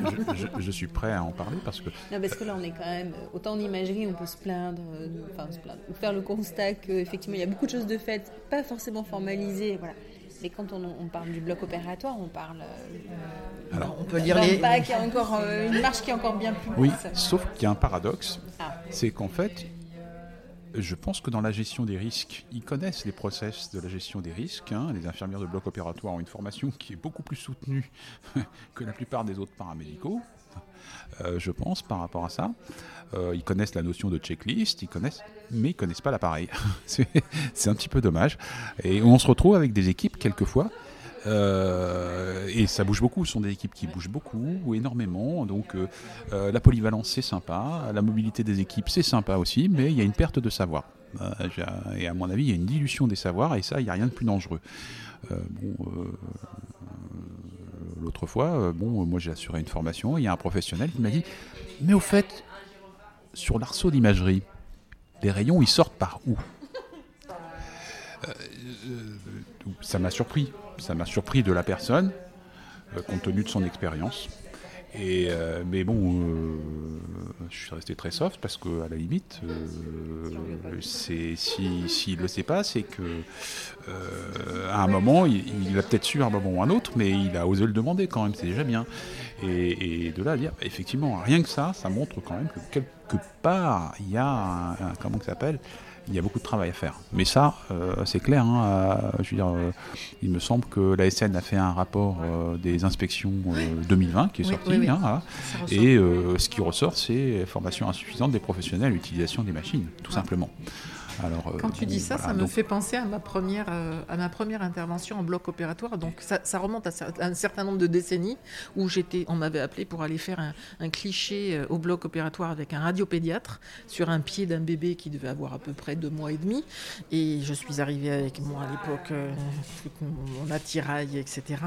Je, suis prêt à en parler parce que. Non, parce que là on est quand même. Autant en imagerie, on peut se plaindre, euh, enfin se plaindre, faire le constat qu'effectivement il y a beaucoup de choses de faites, pas forcément formalisées. Voilà. Mais quand on, parle du bloc opératoire, on parle. Euh, Alors, on peut dire les. Pas qu'il y a encore euh, une marche qui est encore bien plus. Oui, sauf qu'il y a un paradoxe. Ah. C'est qu'en fait, je pense que dans la gestion des risques, ils connaissent les process de la gestion des risques. Hein. Les infirmières de bloc opératoire ont une formation qui est beaucoup plus soutenue que la plupart des autres paramédicaux. Euh, je pense, par rapport à ça. Euh, ils connaissent la notion de checklist, mais ils connaissent pas l'appareil. c'est un petit peu dommage. Et on se retrouve avec des équipes quelquefois. Euh, et ça bouge beaucoup, ce sont des équipes qui bougent beaucoup ou énormément. Donc la polyvalence c'est sympa, la mobilité des équipes c'est sympa aussi, mais il y a une perte de savoir. et à mon avis, il y a une dilution des savoirs et ça, il n'y a rien de plus dangereux. bon, l'autre fois, euh, bon, moi j'ai assuré une formation, il y a un professionnel qui m'a dit Mais au fait, sur l'arceau d'imagerie, les rayons ils sortent par où? Euh, euh, Ça m'a surpris. Ça m'a surpris de la personne, compte tenu de son expérience. Et, euh, mais bon, euh, je suis resté très soft parce qu'à la limite, euh, s'il si, ne le sait pas, c'est que à un moment, il, a peut-être su à un moment ou un autre, mais il a osé le demander quand même, c'est déjà bien. Et, de là à dire, effectivement, rien que ça, ça montre quand même que quelque part, il y a un comment ça s'appelle il y a beaucoup de travail à faire. Mais ça, euh, c'est clair. Hein, euh, je veux dire, euh, il me semble que la SN a fait un rapport des inspections 2020 qui est sorti. Hein, et ce qui ressort, c'est formation insuffisante des professionnels à l'utilisation des machines, tout simplement. Euh, Quand tu dis ça, ça me fait penser à ma, première, euh, à ma première intervention en bloc opératoire. Donc ça, remonte à, un certain nombre de décennies où j'étais, on m'avait appelé pour aller faire un, cliché euh, au bloc opératoire avec un radiopédiatre sur un pied d'un bébé qui devait avoir à peu près deux mois et demi. Et je suis arrivée avec moi à l'époque mon attirail, etc.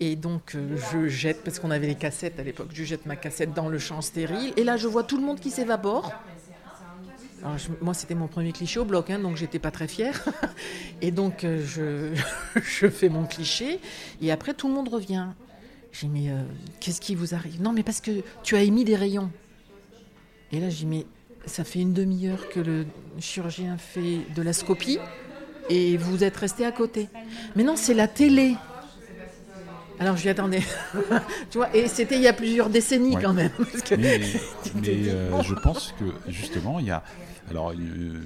Et donc je jette, parce qu'on avait les cassettes à l'époque, je jette ma cassette dans le champ stérile. Et là je vois tout le monde qui s'évapore moi, c'était mon premier cliché au bloc, hein, donc j'étais pas très fière. et donc, euh, je, je, fais mon cliché, et après, tout le monde revient. J'ai mais euh, qu'est-ce qui vous arrive? Non, mais parce que tu as émis des rayons. Et là, j'ai mais ça fait une demi-heure que le chirurgien fait de la scopie, et vous êtes resté à côté. Mais non, c'est la télé. Alors je lui attendais. tu vois, et c'était il y a plusieurs décennies quand même. mais, euh, je pense que justement, il y a, alors, euh,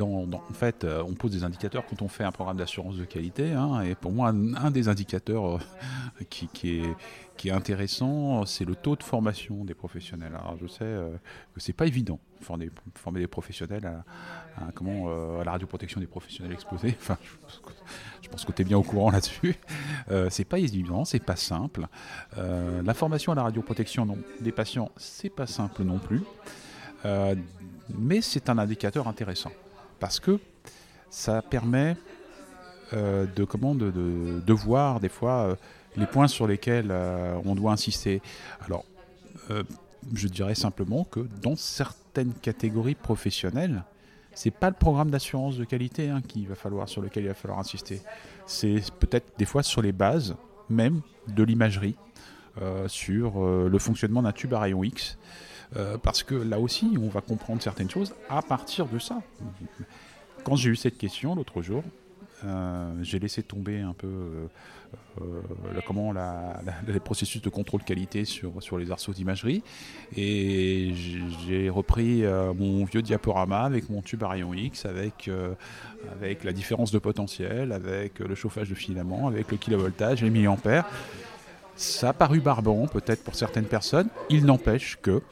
en fait, euh, on pose des indicateurs quand on fait un programme d'assurance de qualité. Hein, et pour moi, un, des indicateurs euh, qui, est, intéressant, c'est le taux de formation des professionnels. Alors, je sais que c'est pas évident former, former des professionnels à, comment, à la radioprotection des professionnels exposés. Enfin, je, pense que tu es bien au courant là-dessus. c'est pas évident, c'est pas simple. la formation à la radioprotection des patients, c'est pas simple non plus mais c'est un indicateur intéressant parce que ça permet euh, de, comment, de, voir des fois euh, les points sur lesquels euh, on doit insister. Alors, je dirais simplement que dans certaines catégories professionnelles, c'est pas le programme d'assurance de qualité hein, va falloir, sur lequel il va falloir insister. C'est peut-être des fois sur les bases même de l'imagerie. sur le fonctionnement d'un tube à rayon X. parce que là aussi, on va comprendre certaines choses à partir de ça. Quand j'ai eu cette question l'autre jour, j'ai laissé tomber un peu euh, comment les processus de contrôle qualité sur, sur les arceaux d'imagerie. Et j'ai repris euh, mon vieux diaporama avec mon tube à rayon X, avec, euh, avec la différence de potentiel, avec le chauffage de filament, avec le kilovoltage, les milliampères. Ça a paru barbant peut-être pour certaines personnes. Il n'empêche que,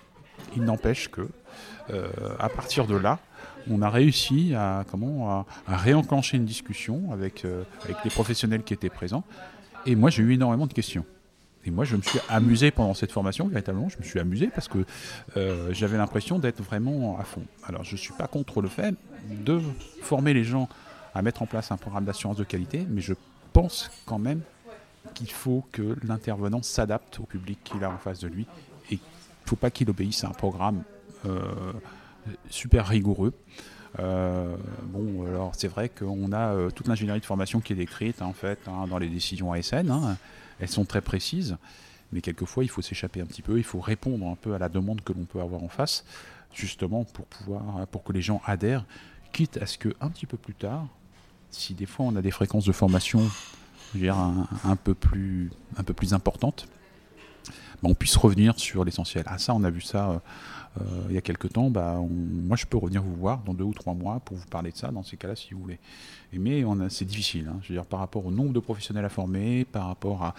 il n'empêche que, à partir de là, on a réussi à, comment, à, réenclencher une discussion avec, avec les professionnels qui étaient présents et moi, j'ai eu énormément de questions. Et moi, je me suis amusé pendant cette formation, véritablement, je me suis amusé parce que euh, j'avais l'impression d'être vraiment à fond. Alors, je ne suis pas contre le fait de former les gens à mettre en place un programme d'assurance de qualité, mais je pense quand même qu'il faut que l'intervenant s'adapte au public qu'il a en face de lui faut pas qu'il obéisse à un programme euh, super rigoureux. Euh, bon, alors c'est vrai qu'on a euh, toute l'ingénierie de formation qui est décrite en fait hein, dans les décisions ASN. Hein. Elles sont très précises, mais quelquefois il faut s'échapper un petit peu, il faut répondre un peu à la demande que l'on peut avoir en face, justement pour pouvoir, pour que les gens adhèrent, quitte à ce que un petit peu plus tard, si des fois on a des fréquences de formation, un, peu plus, un peu plus importantes, ben, on puisse revenir sur l'essentiel. Ah ça, on a vu ça. Euh, euh, il y a quelques temps, bah, moi je peux revenir vous voir dans deux ou trois mois pour vous parler de ça, dans ces cas-là, si vous voulez. Mais c'est difficile, hein. je veux par rapport au nombre de professionnels à former, par rapport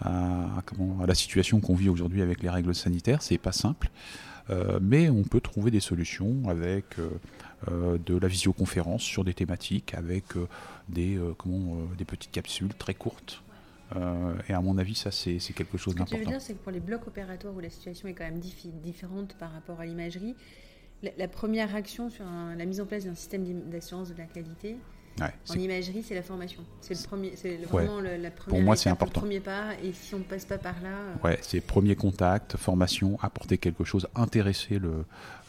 à, la situation qu'on vit aujourd'hui avec les règles sanitaires, c'est pas simple. Euh, mais on peut trouver des solutions avec de la visioconférence sur des thématiques, avec des petites capsules très courtes euh, et à mon avis, ça, c'est quelque chose d'important. Ce que je veux dire, c'est que pour les blocs opératoires où la situation est quand même différente par rapport à l'imagerie, la, première action sur la mise en place d'un système d'assurance de la qualité, en imagerie, c'est la formation. C'est le premier, c'est vraiment la première Pour moi, c'est important. Le premier pas. Et si on ne passe pas par là. Euh, ouais, c'est premier contact, formation, apporter quelque chose, intéresser le,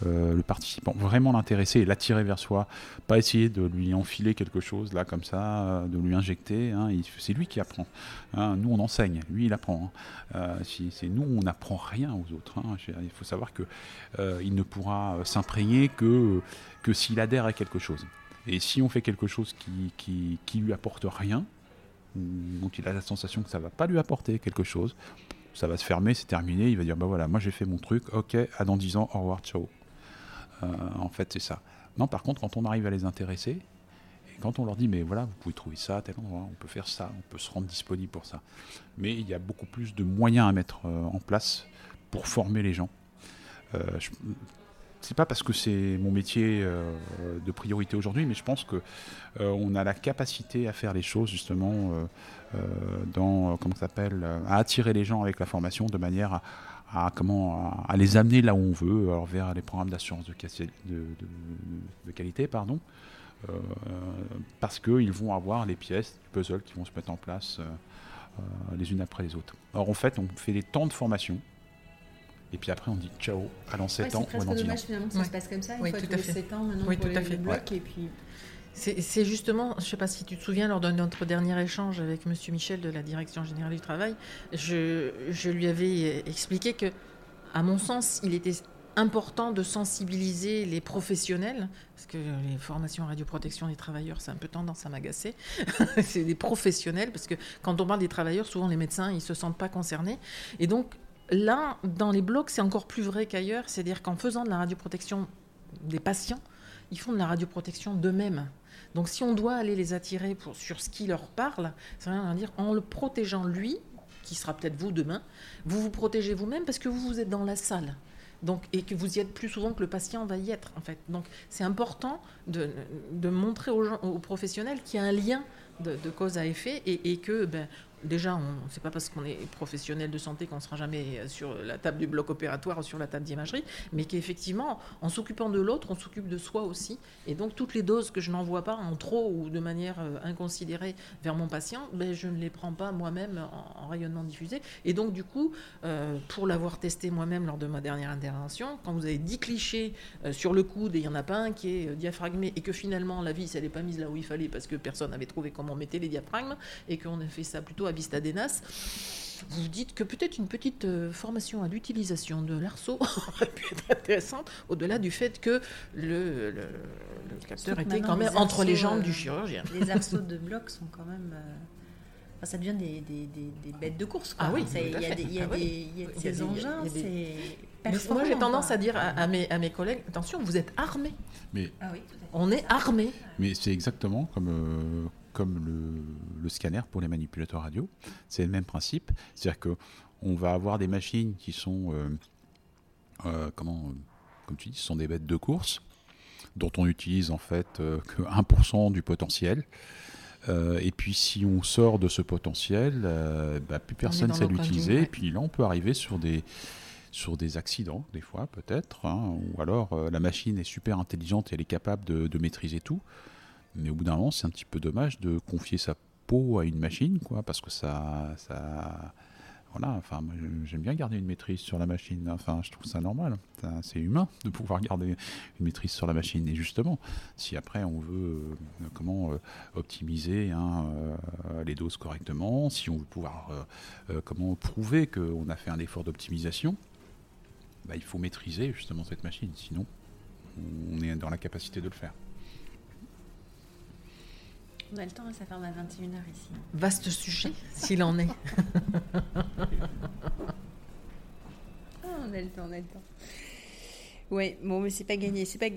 euh, le participant, vraiment l'intéresser et l'attirer vers soi. Pas essayer de lui enfiler quelque chose là comme ça, euh, de lui injecter. Hein. c'est lui qui apprend. Hein. Nous, on enseigne. Lui, il apprend. Hein. si c'est nous, on n'apprend rien aux autres. Il faut savoir que il ne pourra s'imprégner que que s'il adhère à quelque chose. Et si on fait quelque chose qui, qui, lui apporte rien, donc il a la sensation que ça va pas lui apporter quelque chose, ça va se fermer, c'est terminé, il va dire bah voilà, moi j'ai fait mon truc, ok, à dans 10 ans, au revoir, ciao. Euh, en fait, c'est ça. Non, par contre, quand on arrive à les intéresser, et quand on leur dit mais voilà, vous pouvez trouver ça à tel endroit, on peut faire ça, on peut se rendre disponible pour ça. Mais il y a beaucoup plus de moyens à mettre euh, en place pour former les gens. Euh, c'est pas parce que c'est mon métier euh, de priorité aujourd'hui, mais je pense que euh, on a la capacité à faire les choses justement euh, dans comment ça s'appelle, à attirer les gens avec la formation de manière à, comment à, les amener là où on veut, vers les programmes d'assurance de, de, qualité, pardon, parce qu'ils vont avoir les pièces du puzzle qui vont se mettre en place les unes après les autres. Alors en fait, on fait des temps de formation et puis après, on dit ciao, à dans 7 ans ou dans 10 ans. C'est finalement que ça se passe comme ça. Une oui, fois tout à fait. 7 ans, maintenant, oui, tout à fait. Bloc, et puis... C'est justement, je ne sais pas si tu te souviens, lors de notre dernier échange avec M. Michel de la Direction Générale du Travail, je, je, lui avais expliqué que, à mon sens, il était important de sensibiliser les professionnels, parce que les formations radioprotection des travailleurs, c'est un peu tendance à m'agacer. c'est des professionnels, parce que quand on parle des travailleurs, souvent les médecins, ils ne se sentent pas concernés. Et donc, Là, dans les blocs, c'est encore plus vrai qu'ailleurs. C'est-à-dire qu'en faisant de la radioprotection des patients, ils font de la radioprotection d'eux-mêmes. Donc si on doit aller les attirer sur ce qui leur parle, rien à dire en le protégeant lui, qui sera peut-être vous demain, vous vous protégez vous-même parce que vous vous êtes dans la salle. Donc, et que vous y êtes plus souvent que le patient va y être en fait. Donc c'est important de, montrer aux, professionnels qu'il y a un lien de, cause à effet et, que ben, déjà, c'est pas parce qu'on est professionnel de santé qu'on ne sera jamais sur la table du bloc opératoire ou sur la table d'imagerie, mais qu'effectivement, en s'occupant de l'autre, on s'occupe de soi aussi. Et donc, toutes les doses que je n'envoie pas en trop ou de manière euh, inconsidérée vers mon patient, ben, je ne les prends pas moi-même en, rayonnement diffusé. Et donc, du coup, euh, pour l'avoir testé moi-même lors de ma dernière intervention, quand vous avez 10 clichés euh, sur le coude et il n'y en a pas un qui est diaphragmé et que finalement la vis, elle n'est pas mise là où il fallait parce que personne n'avait trouvé comment on mettait les diaphragmes et qu'on a fait ça plutôt Vista vous dites que peut-être une petite euh, formation à l'utilisation de l'arceau aurait pu être intéressante, au-delà du fait que le, le, capteur était quand même entre les jambes du chirurgien. Les arceaux de bloc sont quand même ça devient des, des, des, bêtes de course. Ah oui, il y a, des, y a, des, engins, c'est Moi, j'ai tendance à dire à, mes, à mes collègues, attention, vous êtes armés. Mais ah oui, on est armés. Mais c'est exactement comme, euh, comme le, le, scanner pour les manipulateurs radio. C'est le même principe. C'est-à-dire qu'on va avoir des machines qui sont, euh, euh, comment, comme tu dis, ce sont des bêtes de course dont on utilise en fait que 1% du potentiel. Euh, et puis si on sort de ce potentiel, euh, bah, plus personne ne sait l'utiliser. Et puis là, on peut arriver sur des, sur des accidents, des fois peut-être. Hein, ou alors euh, la machine est super intelligente et elle est capable de, de maîtriser tout. Mais au bout d'un moment, c'est un petit peu dommage de confier sa peau à une machine, quoi, parce que ça, ça, voilà, enfin, j'aime bien garder une maîtrise sur la machine. Enfin, je trouve ça normal. C'est humain de pouvoir garder une maîtrise sur la machine. Et justement, si après on veut euh, comment euh, optimiser hein, euh, les doses correctement, si on veut pouvoir comment prouver qu'on a fait un effort d'optimisation, bah, il faut maîtriser justement cette machine. Sinon, on est dans la capacité de le faire. On a le temps, ça ferme à 21h ici. Vaste sujet, s'il en est. Ah, on a le temps, on a le temps. Ouais, bon, mais c'est pas gagné. C'est pas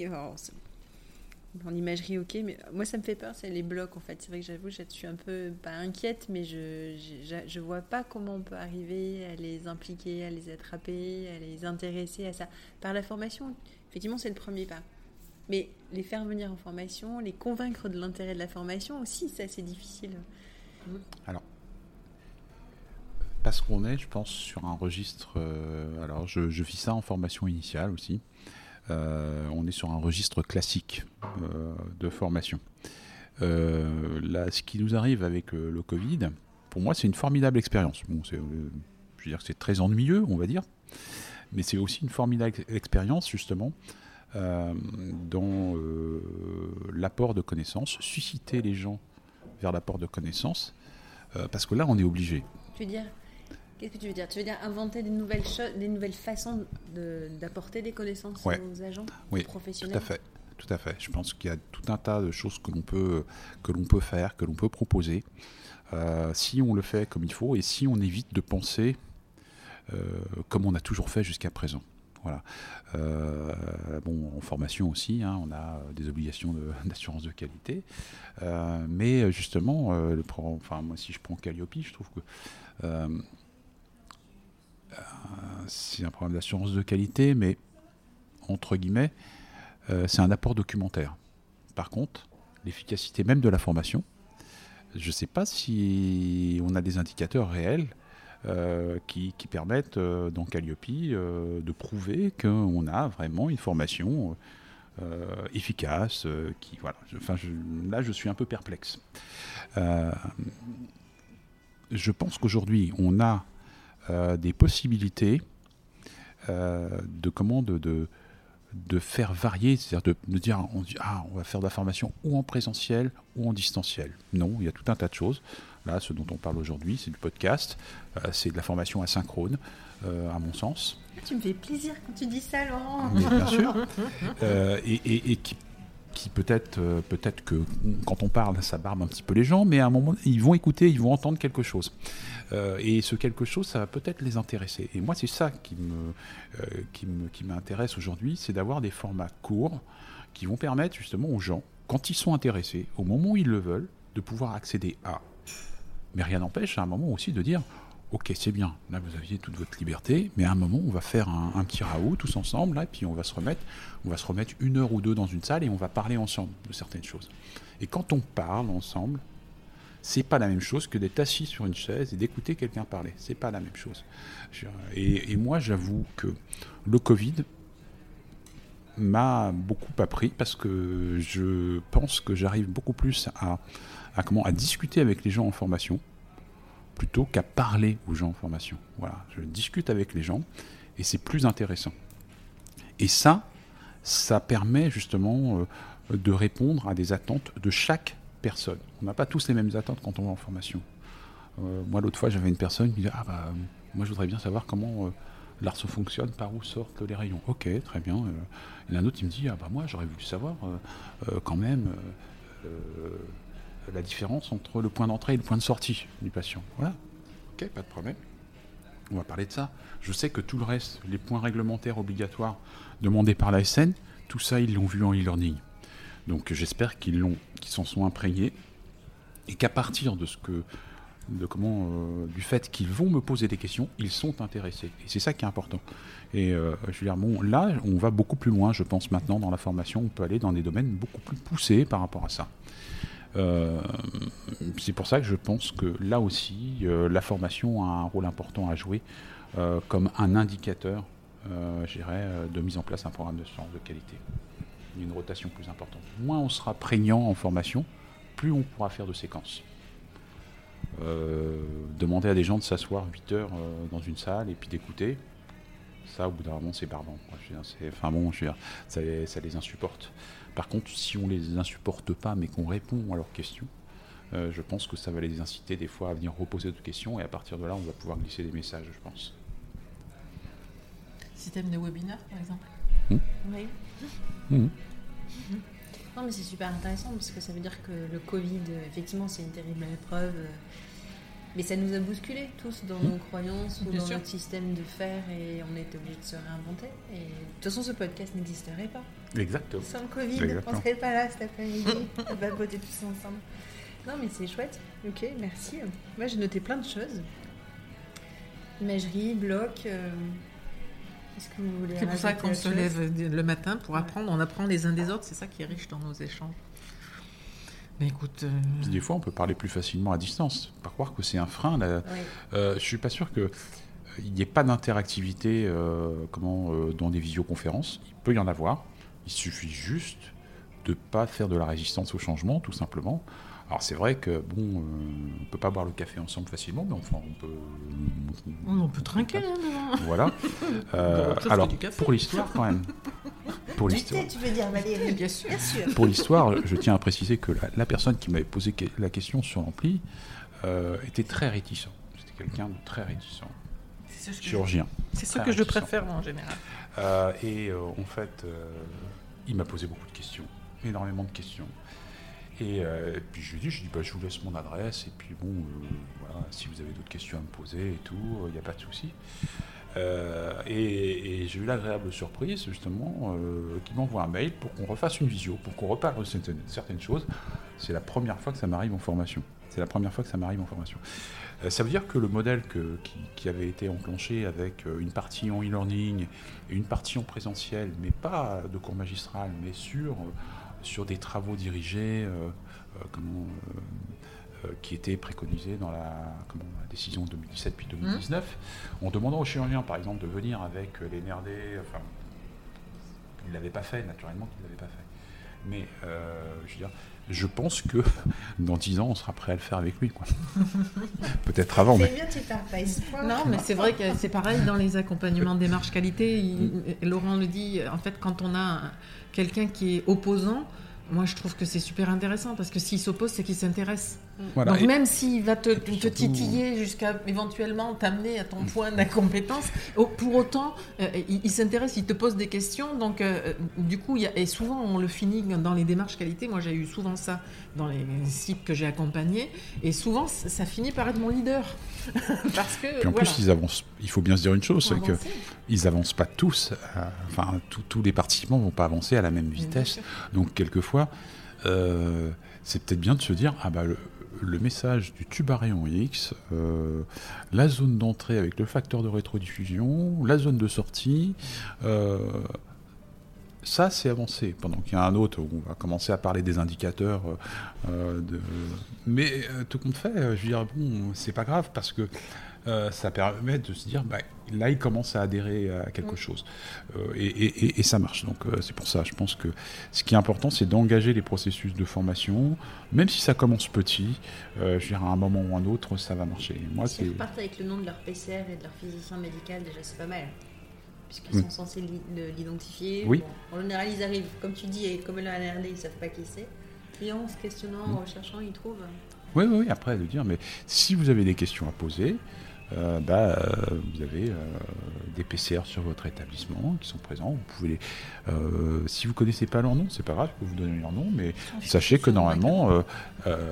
En imagerie, ok, mais moi ça me fait peur, c'est les blocs en fait. C'est vrai que j'avoue, je suis un peu pas inquiète, mais je, je, je vois pas comment on peut arriver à les impliquer, à les attraper, à les intéresser à ça. Par la formation, effectivement, c'est le premier pas. Mais les faire venir en formation, les convaincre de l'intérêt de la formation aussi, c'est assez difficile. Alors, parce qu'on est, je pense, sur un registre. Euh, alors, je, je ça en formation initiale aussi. Euh, on est sur un registre classique euh, de formation. là, ce qui nous arrive avec le Covid, pour moi, c'est une formidable expérience. Bon, je veux dire que c'est très ennuyeux, on va dire, mais c'est aussi une formidable expérience, justement, dans euh, l'apport de connaissances, susciter les gens vers l'apport de connaissances, euh, parce que là, on est obligé. Tu veux dire Qu'est-ce que tu veux dire? Tu veux dire inventer des nouvelles choses, des nouvelles façons d'apporter des connaissances aux agents oui, professionnels? Tout à fait. Tout à fait. Je pense qu'il y a tout un tas de choses que l'on peut, que l'on peut faire, que l'on peut proposer, si on le fait comme il faut et si on évite de penser comme on a toujours fait jusqu'à présent. Voilà. Euh, bon, en formation aussi, hein, on a des obligations d'assurance de, qualité. Euh, mais justement, euh, enfin, moi, si je prends Calliope, je trouve que c'est un programme d'assurance de qualité, mais entre guillemets, c'est un apport documentaire. Par contre, l'efficacité même de la formation, je ne sais pas si on a des indicateurs réels euh, qui, permettent euh, dans Calliope euh, de prouver qu'on a vraiment une formation efficace. qui, voilà, enfin, là, je suis un peu perplexe. je pense qu'aujourd'hui, on a des possibilités de comment de, de, faire varier, c'est-à-dire de, dire on, ah, on va faire de la formation ou en présentiel ou en distanciel. Non, il y a tout un tas de choses. Là, ce dont on parle aujourd'hui, c'est du podcast, euh, c'est de la formation asynchrone, euh, à mon sens. Tu me fais plaisir quand tu dis ça, Laurent. bien sûr. Euh, et, qui, peut-être peut-être que quand on parle, ça barbe un petit peu les gens, mais à un moment, ils vont écouter, ils vont entendre quelque chose. et ce quelque chose, ça va peut-être les intéresser. Et moi, c'est ça qui me, qui, me, qui m'intéresse aujourd'hui, c'est d'avoir des formats courts qui vont permettre justement aux gens, quand ils sont intéressés, au moment où ils le veulent, de pouvoir accéder à mais rien n'empêche à un moment aussi de dire Ok, c'est bien, là vous aviez toute votre liberté, mais à un moment on va faire un, petit raout tous ensemble, là, et puis on va se remettre, on va se remettre une heure ou deux dans une salle et on va parler ensemble de certaines choses. Et quand on parle ensemble, c'est pas la même chose que d'être assis sur une chaise et d'écouter quelqu'un parler. C'est pas la même chose. Et, moi, j'avoue que le Covid m'a beaucoup appris parce que je pense que j'arrive beaucoup plus à à, comment, à discuter avec les gens en formation plutôt qu'à parler aux gens en formation. Voilà, je discute avec les gens et c'est plus intéressant. Et ça, ça permet justement euh, de répondre à des attentes de chaque personne. On n'a pas tous les mêmes attentes quand on va en formation. moi, l'autre fois, j'avais une personne qui disait Ah, bah, moi, je voudrais bien savoir comment l'arceau fonctionne, par où sortent les rayons. Ok, très bien. il y en a un autre qui me dit Ah, bah, moi, j'aurais voulu savoir quand même la différence entre le point d'entrée et le point de sortie du patient. Voilà. Ok, pas de problème. On va parler de ça. Je sais que tout le reste, les points réglementaires obligatoires demandés par la SN, tout ça, ils l'ont vu en e-learning. Donc j'espère qu'ils l'ont, qu'ils s'en sont imprégnés et qu'à partir de ce que, de comment, euh, du fait qu'ils vont me poser des questions, ils sont intéressés. Et c'est ça qui est important. Et euh, je veux dire, bon, là, on va beaucoup plus loin, je pense maintenant dans la formation, on peut aller dans des domaines beaucoup plus poussés par rapport à ça. Euh, c'est pour ça que je pense que là aussi, la formation a un rôle important à jouer comme un indicateur, de mise en place d'un programme de sciences de qualité une rotation plus importante. Moins on sera prégnant en formation, plus on pourra faire de séquences. Euh, demander à des gens de s'asseoir 8 heures euh, dans une salle et puis d'écouter, ça au bout d'un moment c'est barbant. enfin bon, je veux dire, ça, les insupporte. Par contre, si on les insupporte pas mais qu'on répond à leurs questions, euh, je pense que ça va les inciter des fois à venir reposer d'autres questions et à partir de là on va pouvoir glisser des messages, je pense. Système de webinaire par exemple hmm Oui. Hmm. Non, mais c'est super intéressant parce que ça veut dire que le Covid, effectivement, c'est une terrible épreuve. Mais ça nous a bousculés tous dans nos croyances ou dans notre système de faire et on était obligé de se réinventer. Et de toute façon, ce podcast n'existerait pas. Exactement. Sans le Covid, on ne serait pas là cet après-midi à baboter tous ensemble. Non, mais c'est chouette. Ok, merci. Moi, j'ai noté plein de choses. Imagerie, bloc. Euh, c'est pour ça qu'on se lève le matin pour apprendre. On apprend les uns des autres. C'est ça qui est riche dans nos échanges. Mais écoute. Euh, des fois, on peut parler plus facilement à distance. Pas croire que c'est un frein. Là. Euh, je suis pas sûr que euh, il n'y ait pas d'interactivité euh, comment dans des visioconférences. Il peut y en avoir. Il suffit juste de ne pas faire de la résistance au changement, tout simplement. Alors c'est vrai que bon, euh, on peut pas boire le café ensemble facilement, mais enfin on peut. On peut trinquer. Hein, voilà. Euh, alors pour l'histoire quand même. Pour l'histoire. Tu veux dire Valérie Bien sûr. Pour l'histoire, je tiens à préciser que la, personne qui m'avait posé la question sur l'ampli euh, était très réticent. C'était quelqu'un de très réticent. Chirurgien. C'est ce que je préfère en général. et en fait, il m'a posé beaucoup de questions, énormément de questions. Euh, et, puis je lui dis, je, dis bah, je vous laisse mon adresse, et puis bon, euh, voilà, si vous avez d'autres questions à me poser et tout, il n'y a pas de souci. Euh, et, j'ai eu l'agréable surprise, justement, qu'il m'envoie un mail pour qu'on refasse une visio, pour qu'on reparle de certaines, choses. C'est la première fois que ça m'arrive en formation. C'est la première fois que ça m'arrive en formation. ça veut dire que le modèle qui, qui, avait été enclenché avec une partie en e-learning et une partie en présentiel, mais pas de cours magistral, mais sur sur des travaux dirigés euh, euh, comment, euh, qui étaient préconisés dans la, comment, la décision 2017 puis 2019, mmh. en demandant aux chirurgiens, par exemple, de venir avec les NRD, enfin, ils ne l'avaient pas fait, naturellement qu'ils ne l'avaient pas fait. Mais je veux dire, je pense que dans 10 ans, on sera prêt à le faire avec lui. Peut-être avant. C'est mais... bien, tu pas espoir. Non, mais c'est vrai que c'est pareil dans les accompagnements démarche qualité. Laurent le dit, en fait, quand on a quelqu'un qui est opposant, moi je trouve que c'est super intéressant parce que s'il s'oppose, c'est qu'il s'intéresse. Donc même s'il va te, titiller jusqu'à éventuellement t'amener à ton mm. point d'incompétence, pour autant, euh, il, s'intéresse, il te pose des questions. Donc euh, du coup, y a, et souvent on le finit dans les démarches qualité. Moi j'ai eu souvent ça dans les sites que j'ai accompagnés. Et souvent ça finit par être mon leader. Parce que, en plus, ils avancent. Il faut bien se dire une chose, c'est qu'ils avancent pas tous. enfin, tous les participants vont pas avancer à la même vitesse. Donc quelquefois, euh, c'est peut-être bien de se dire ah bah le, le message du tube à rayon X, euh, la zone d'entrée avec le facteur de rétrodiffusion, la zone de sortie, euh, ça c'est avancé. Pendant qu'il y a un autre où on va commencer à parler des indicateurs. Euh, de... Mais tout compte fait, je veux dire, bon, c'est pas grave parce que euh, ça permet de se dire, bah, là, il commence à adhérer à quelque mm. chose. Euh, et, ça marche. Donc, euh, c'est pour ça, je pense que ce qui est important, c'est d'engager les processus de formation, même si ça commence petit. je dire, à un moment ou un autre, ça va marcher. Moi, si ils repartent avec le nom de leur PCR et de leur physicien médical, déjà, c'est pas mal. Puisqu'ils sont censés l'identifier. Oui. en général, ils arrivent, comme tu dis, et comme la NRD, ils savent pas qui c'est. Client, se questionnant, en recherchant, ils trouvent. Oui, oui, oui, après de dire, mais si vous avez des questions à poser, euh, bah, euh, vous avez euh, des PCR sur votre établissement qui sont présents. Vous pouvez, si vous connaissez pas leur nom, c'est pas grave, je peux vous donner leur nom, mais sachez que normalement,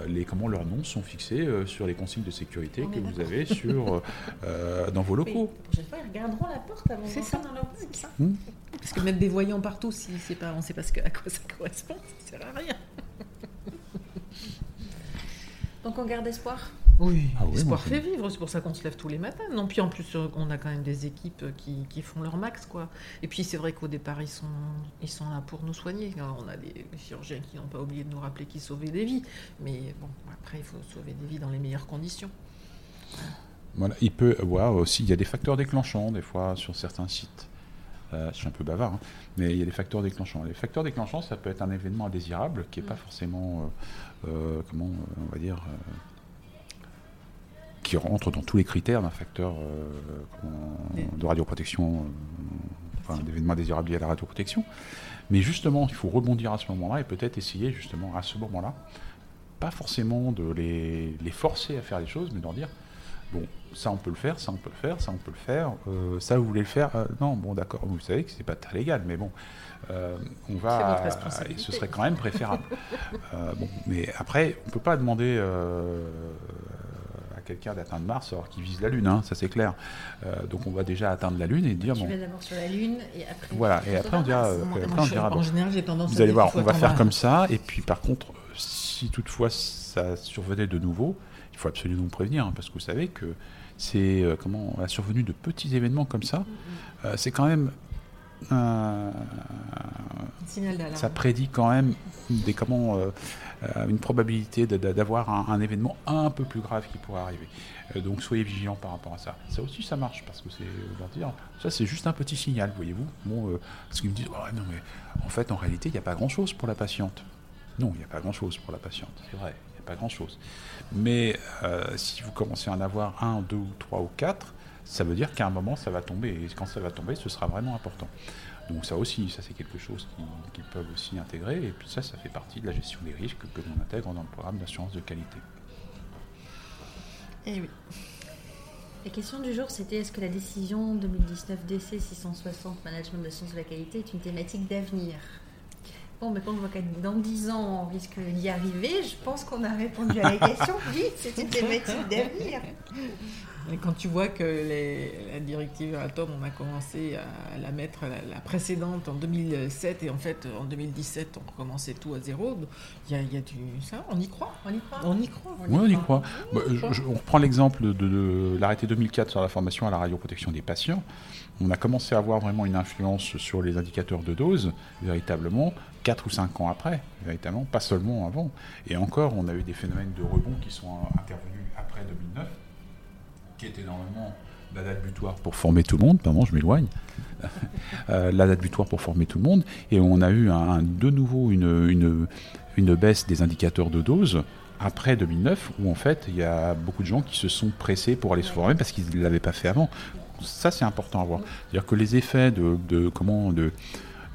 les comment leurs noms sont fixés sur les consignes de sécurité que vous avez sur dans vos locaux. prochaine fois, ils regarderont la porte avant ça dans leur ça. Hmm. Parce que mettre des voyants partout, si c'est pas, on ne sait pas ce que, à quoi ça correspond, ça sert à rien. Donc on garde espoir oui, ah l'espoir fait vivre, c'est pour ça qu'on se lève tous les matins. Non, puis en plus, euh, on a quand même des équipes qui, qui font leur max, quoi. Et puis c'est vrai qu'au départ, ils sont, ils sont là pour nous soigner. on a des chirurgiens qui n'ont pas oublié de nous rappeler qu'ils sauvaient des vies. Mais bon, après, il faut sauver des vies dans les meilleures conditions. Voilà, il peut avoir aussi, il y a des facteurs déclenchants, des fois, sur certains sites. Euh, je suis un peu bavard, hein, mais il y a des facteurs déclenchants. Les facteurs déclenchants, ça peut être un événement indésirable qui n'est pas mm. forcément, euh, comment on va dire, qui rentre dans tous les critères d'un facteur euh, de radioprotection, euh, enfin d'événement désirable lié à la radioprotection. Mais justement, il faut rebondir à ce moment-là et peut-être essayer justement à ce moment-là, pas forcément de les, les, forcer à faire les choses, mais d'en dire, bon, ça on peut le faire, ça on peut le faire, ça on peut le faire, euh, ça vous voulez le faire, non, bon d'accord, vous savez que c'est pas très légal, mais bon, on va, et ce serait quand même préférable. bon, mais après, on peut pas demander quelqu'un d'atteindre Mars alors qu'il vise la Lune, hein, ça c'est clair. Euh, donc on va déjà atteindre la Lune et dire bon. Tu vas d'abord sur la Lune et après. Voilà, et après on dira. Euh, on dira en général, j'ai tendance. Vous allez voir, on va faire comme ça. Et puis par contre, si toutefois ça survenait de nouveau, il faut absolument prévenir hein, parce que vous savez que c'est euh, comment la survenue de petits événements comme ça, mm-hmm. c'est quand même ça prédit quand même des, comment, euh, euh, une probabilité d'avoir un, événement un peu plus grave qui pourrait arriver. Euh, donc soyez vigilants par rapport à ça. Ça aussi, ça marche parce que c'est dire, ça c'est juste un petit signal, voyez-vous. Bon, parce qu'ils me disent, en fait, en réalité, il n'y a pas grand-chose pour la patiente. Non, il n'y a pas grand-chose pour la patiente, c'est vrai, il n'y a pas grand-chose. Mais si vous commencez à en avoir un, deux, trois ou quatre, ça veut dire qu'à un moment, ça va tomber. Et quand ça va tomber, ce sera vraiment important. Donc ça aussi, ça c'est quelque chose qu'ils peuvent aussi intégrer. Et puis ça, ça fait partie de la gestion des risques que l'on intègre dans le programme d'assurance de qualité. Eh oui. La question du jour, c'était est-ce que la décision 2019 DC 660 Management de l'assurance de la qualité est une thématique d'avenir? Bon, mais quand on voit qu'à dans 10 ans, on risque d'y arriver, je pense qu'on a répondu à la question. Oui, c'est une thématique d'avenir. Et quand tu vois que les, la directive Atom, on a commencé à la mettre, la, précédente en 2007, et en fait en 2017, on recommençait tout à zéro, il y a, y a, du. Ça, on y croit On y croit On y croit. oui, on y croit. Bah, on reprend l'exemple de, de l'arrêté 2004 sur la formation à la radioprotection des patients. On a commencé à avoir vraiment une influence sur les indicateurs de dose, véritablement, 4 ou 5 ans après, véritablement, pas seulement avant. Et encore, on a eu des phénomènes de rebond qui sont intervenus après 2009 qui était normalement la date butoir pour former tout le monde, pardon, je m'éloigne, euh, la date butoir pour former tout le monde, et on a eu de nouveau une, baisse des indicateurs de dose après 2009, où en fait il y a beaucoup de gens qui se sont pressés pour aller se former parce qu'ils ne l'avaient pas fait avant. Ça c'est important à voir. C'est-à-dire que les effets de, comment, de,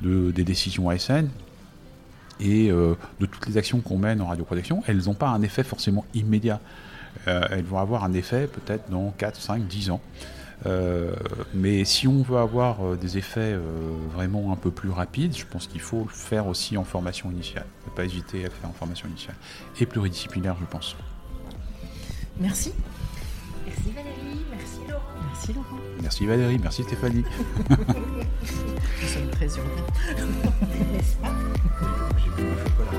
de, des décisions ASN, et euh, de toutes les actions qu'on mène en radioprotection, elles n'ont pas un effet forcément immédiat. Euh, elles vont avoir un effet peut-être dans 4, 5, 10 ans. Euh, mais si on veut avoir euh, des effets vraiment un peu plus rapides, je pense qu'il faut le faire aussi en formation initiale. Ne pas hésiter à le faire en formation initiale. Et pluridisciplinaire, je pense. Merci. Merci Valérie, merci Laurent. Merci Laurent. Merci Valérie, merci Stéphanie. Nous sommes très heureux. N'est-ce pas? J'ai bu mon chocolat.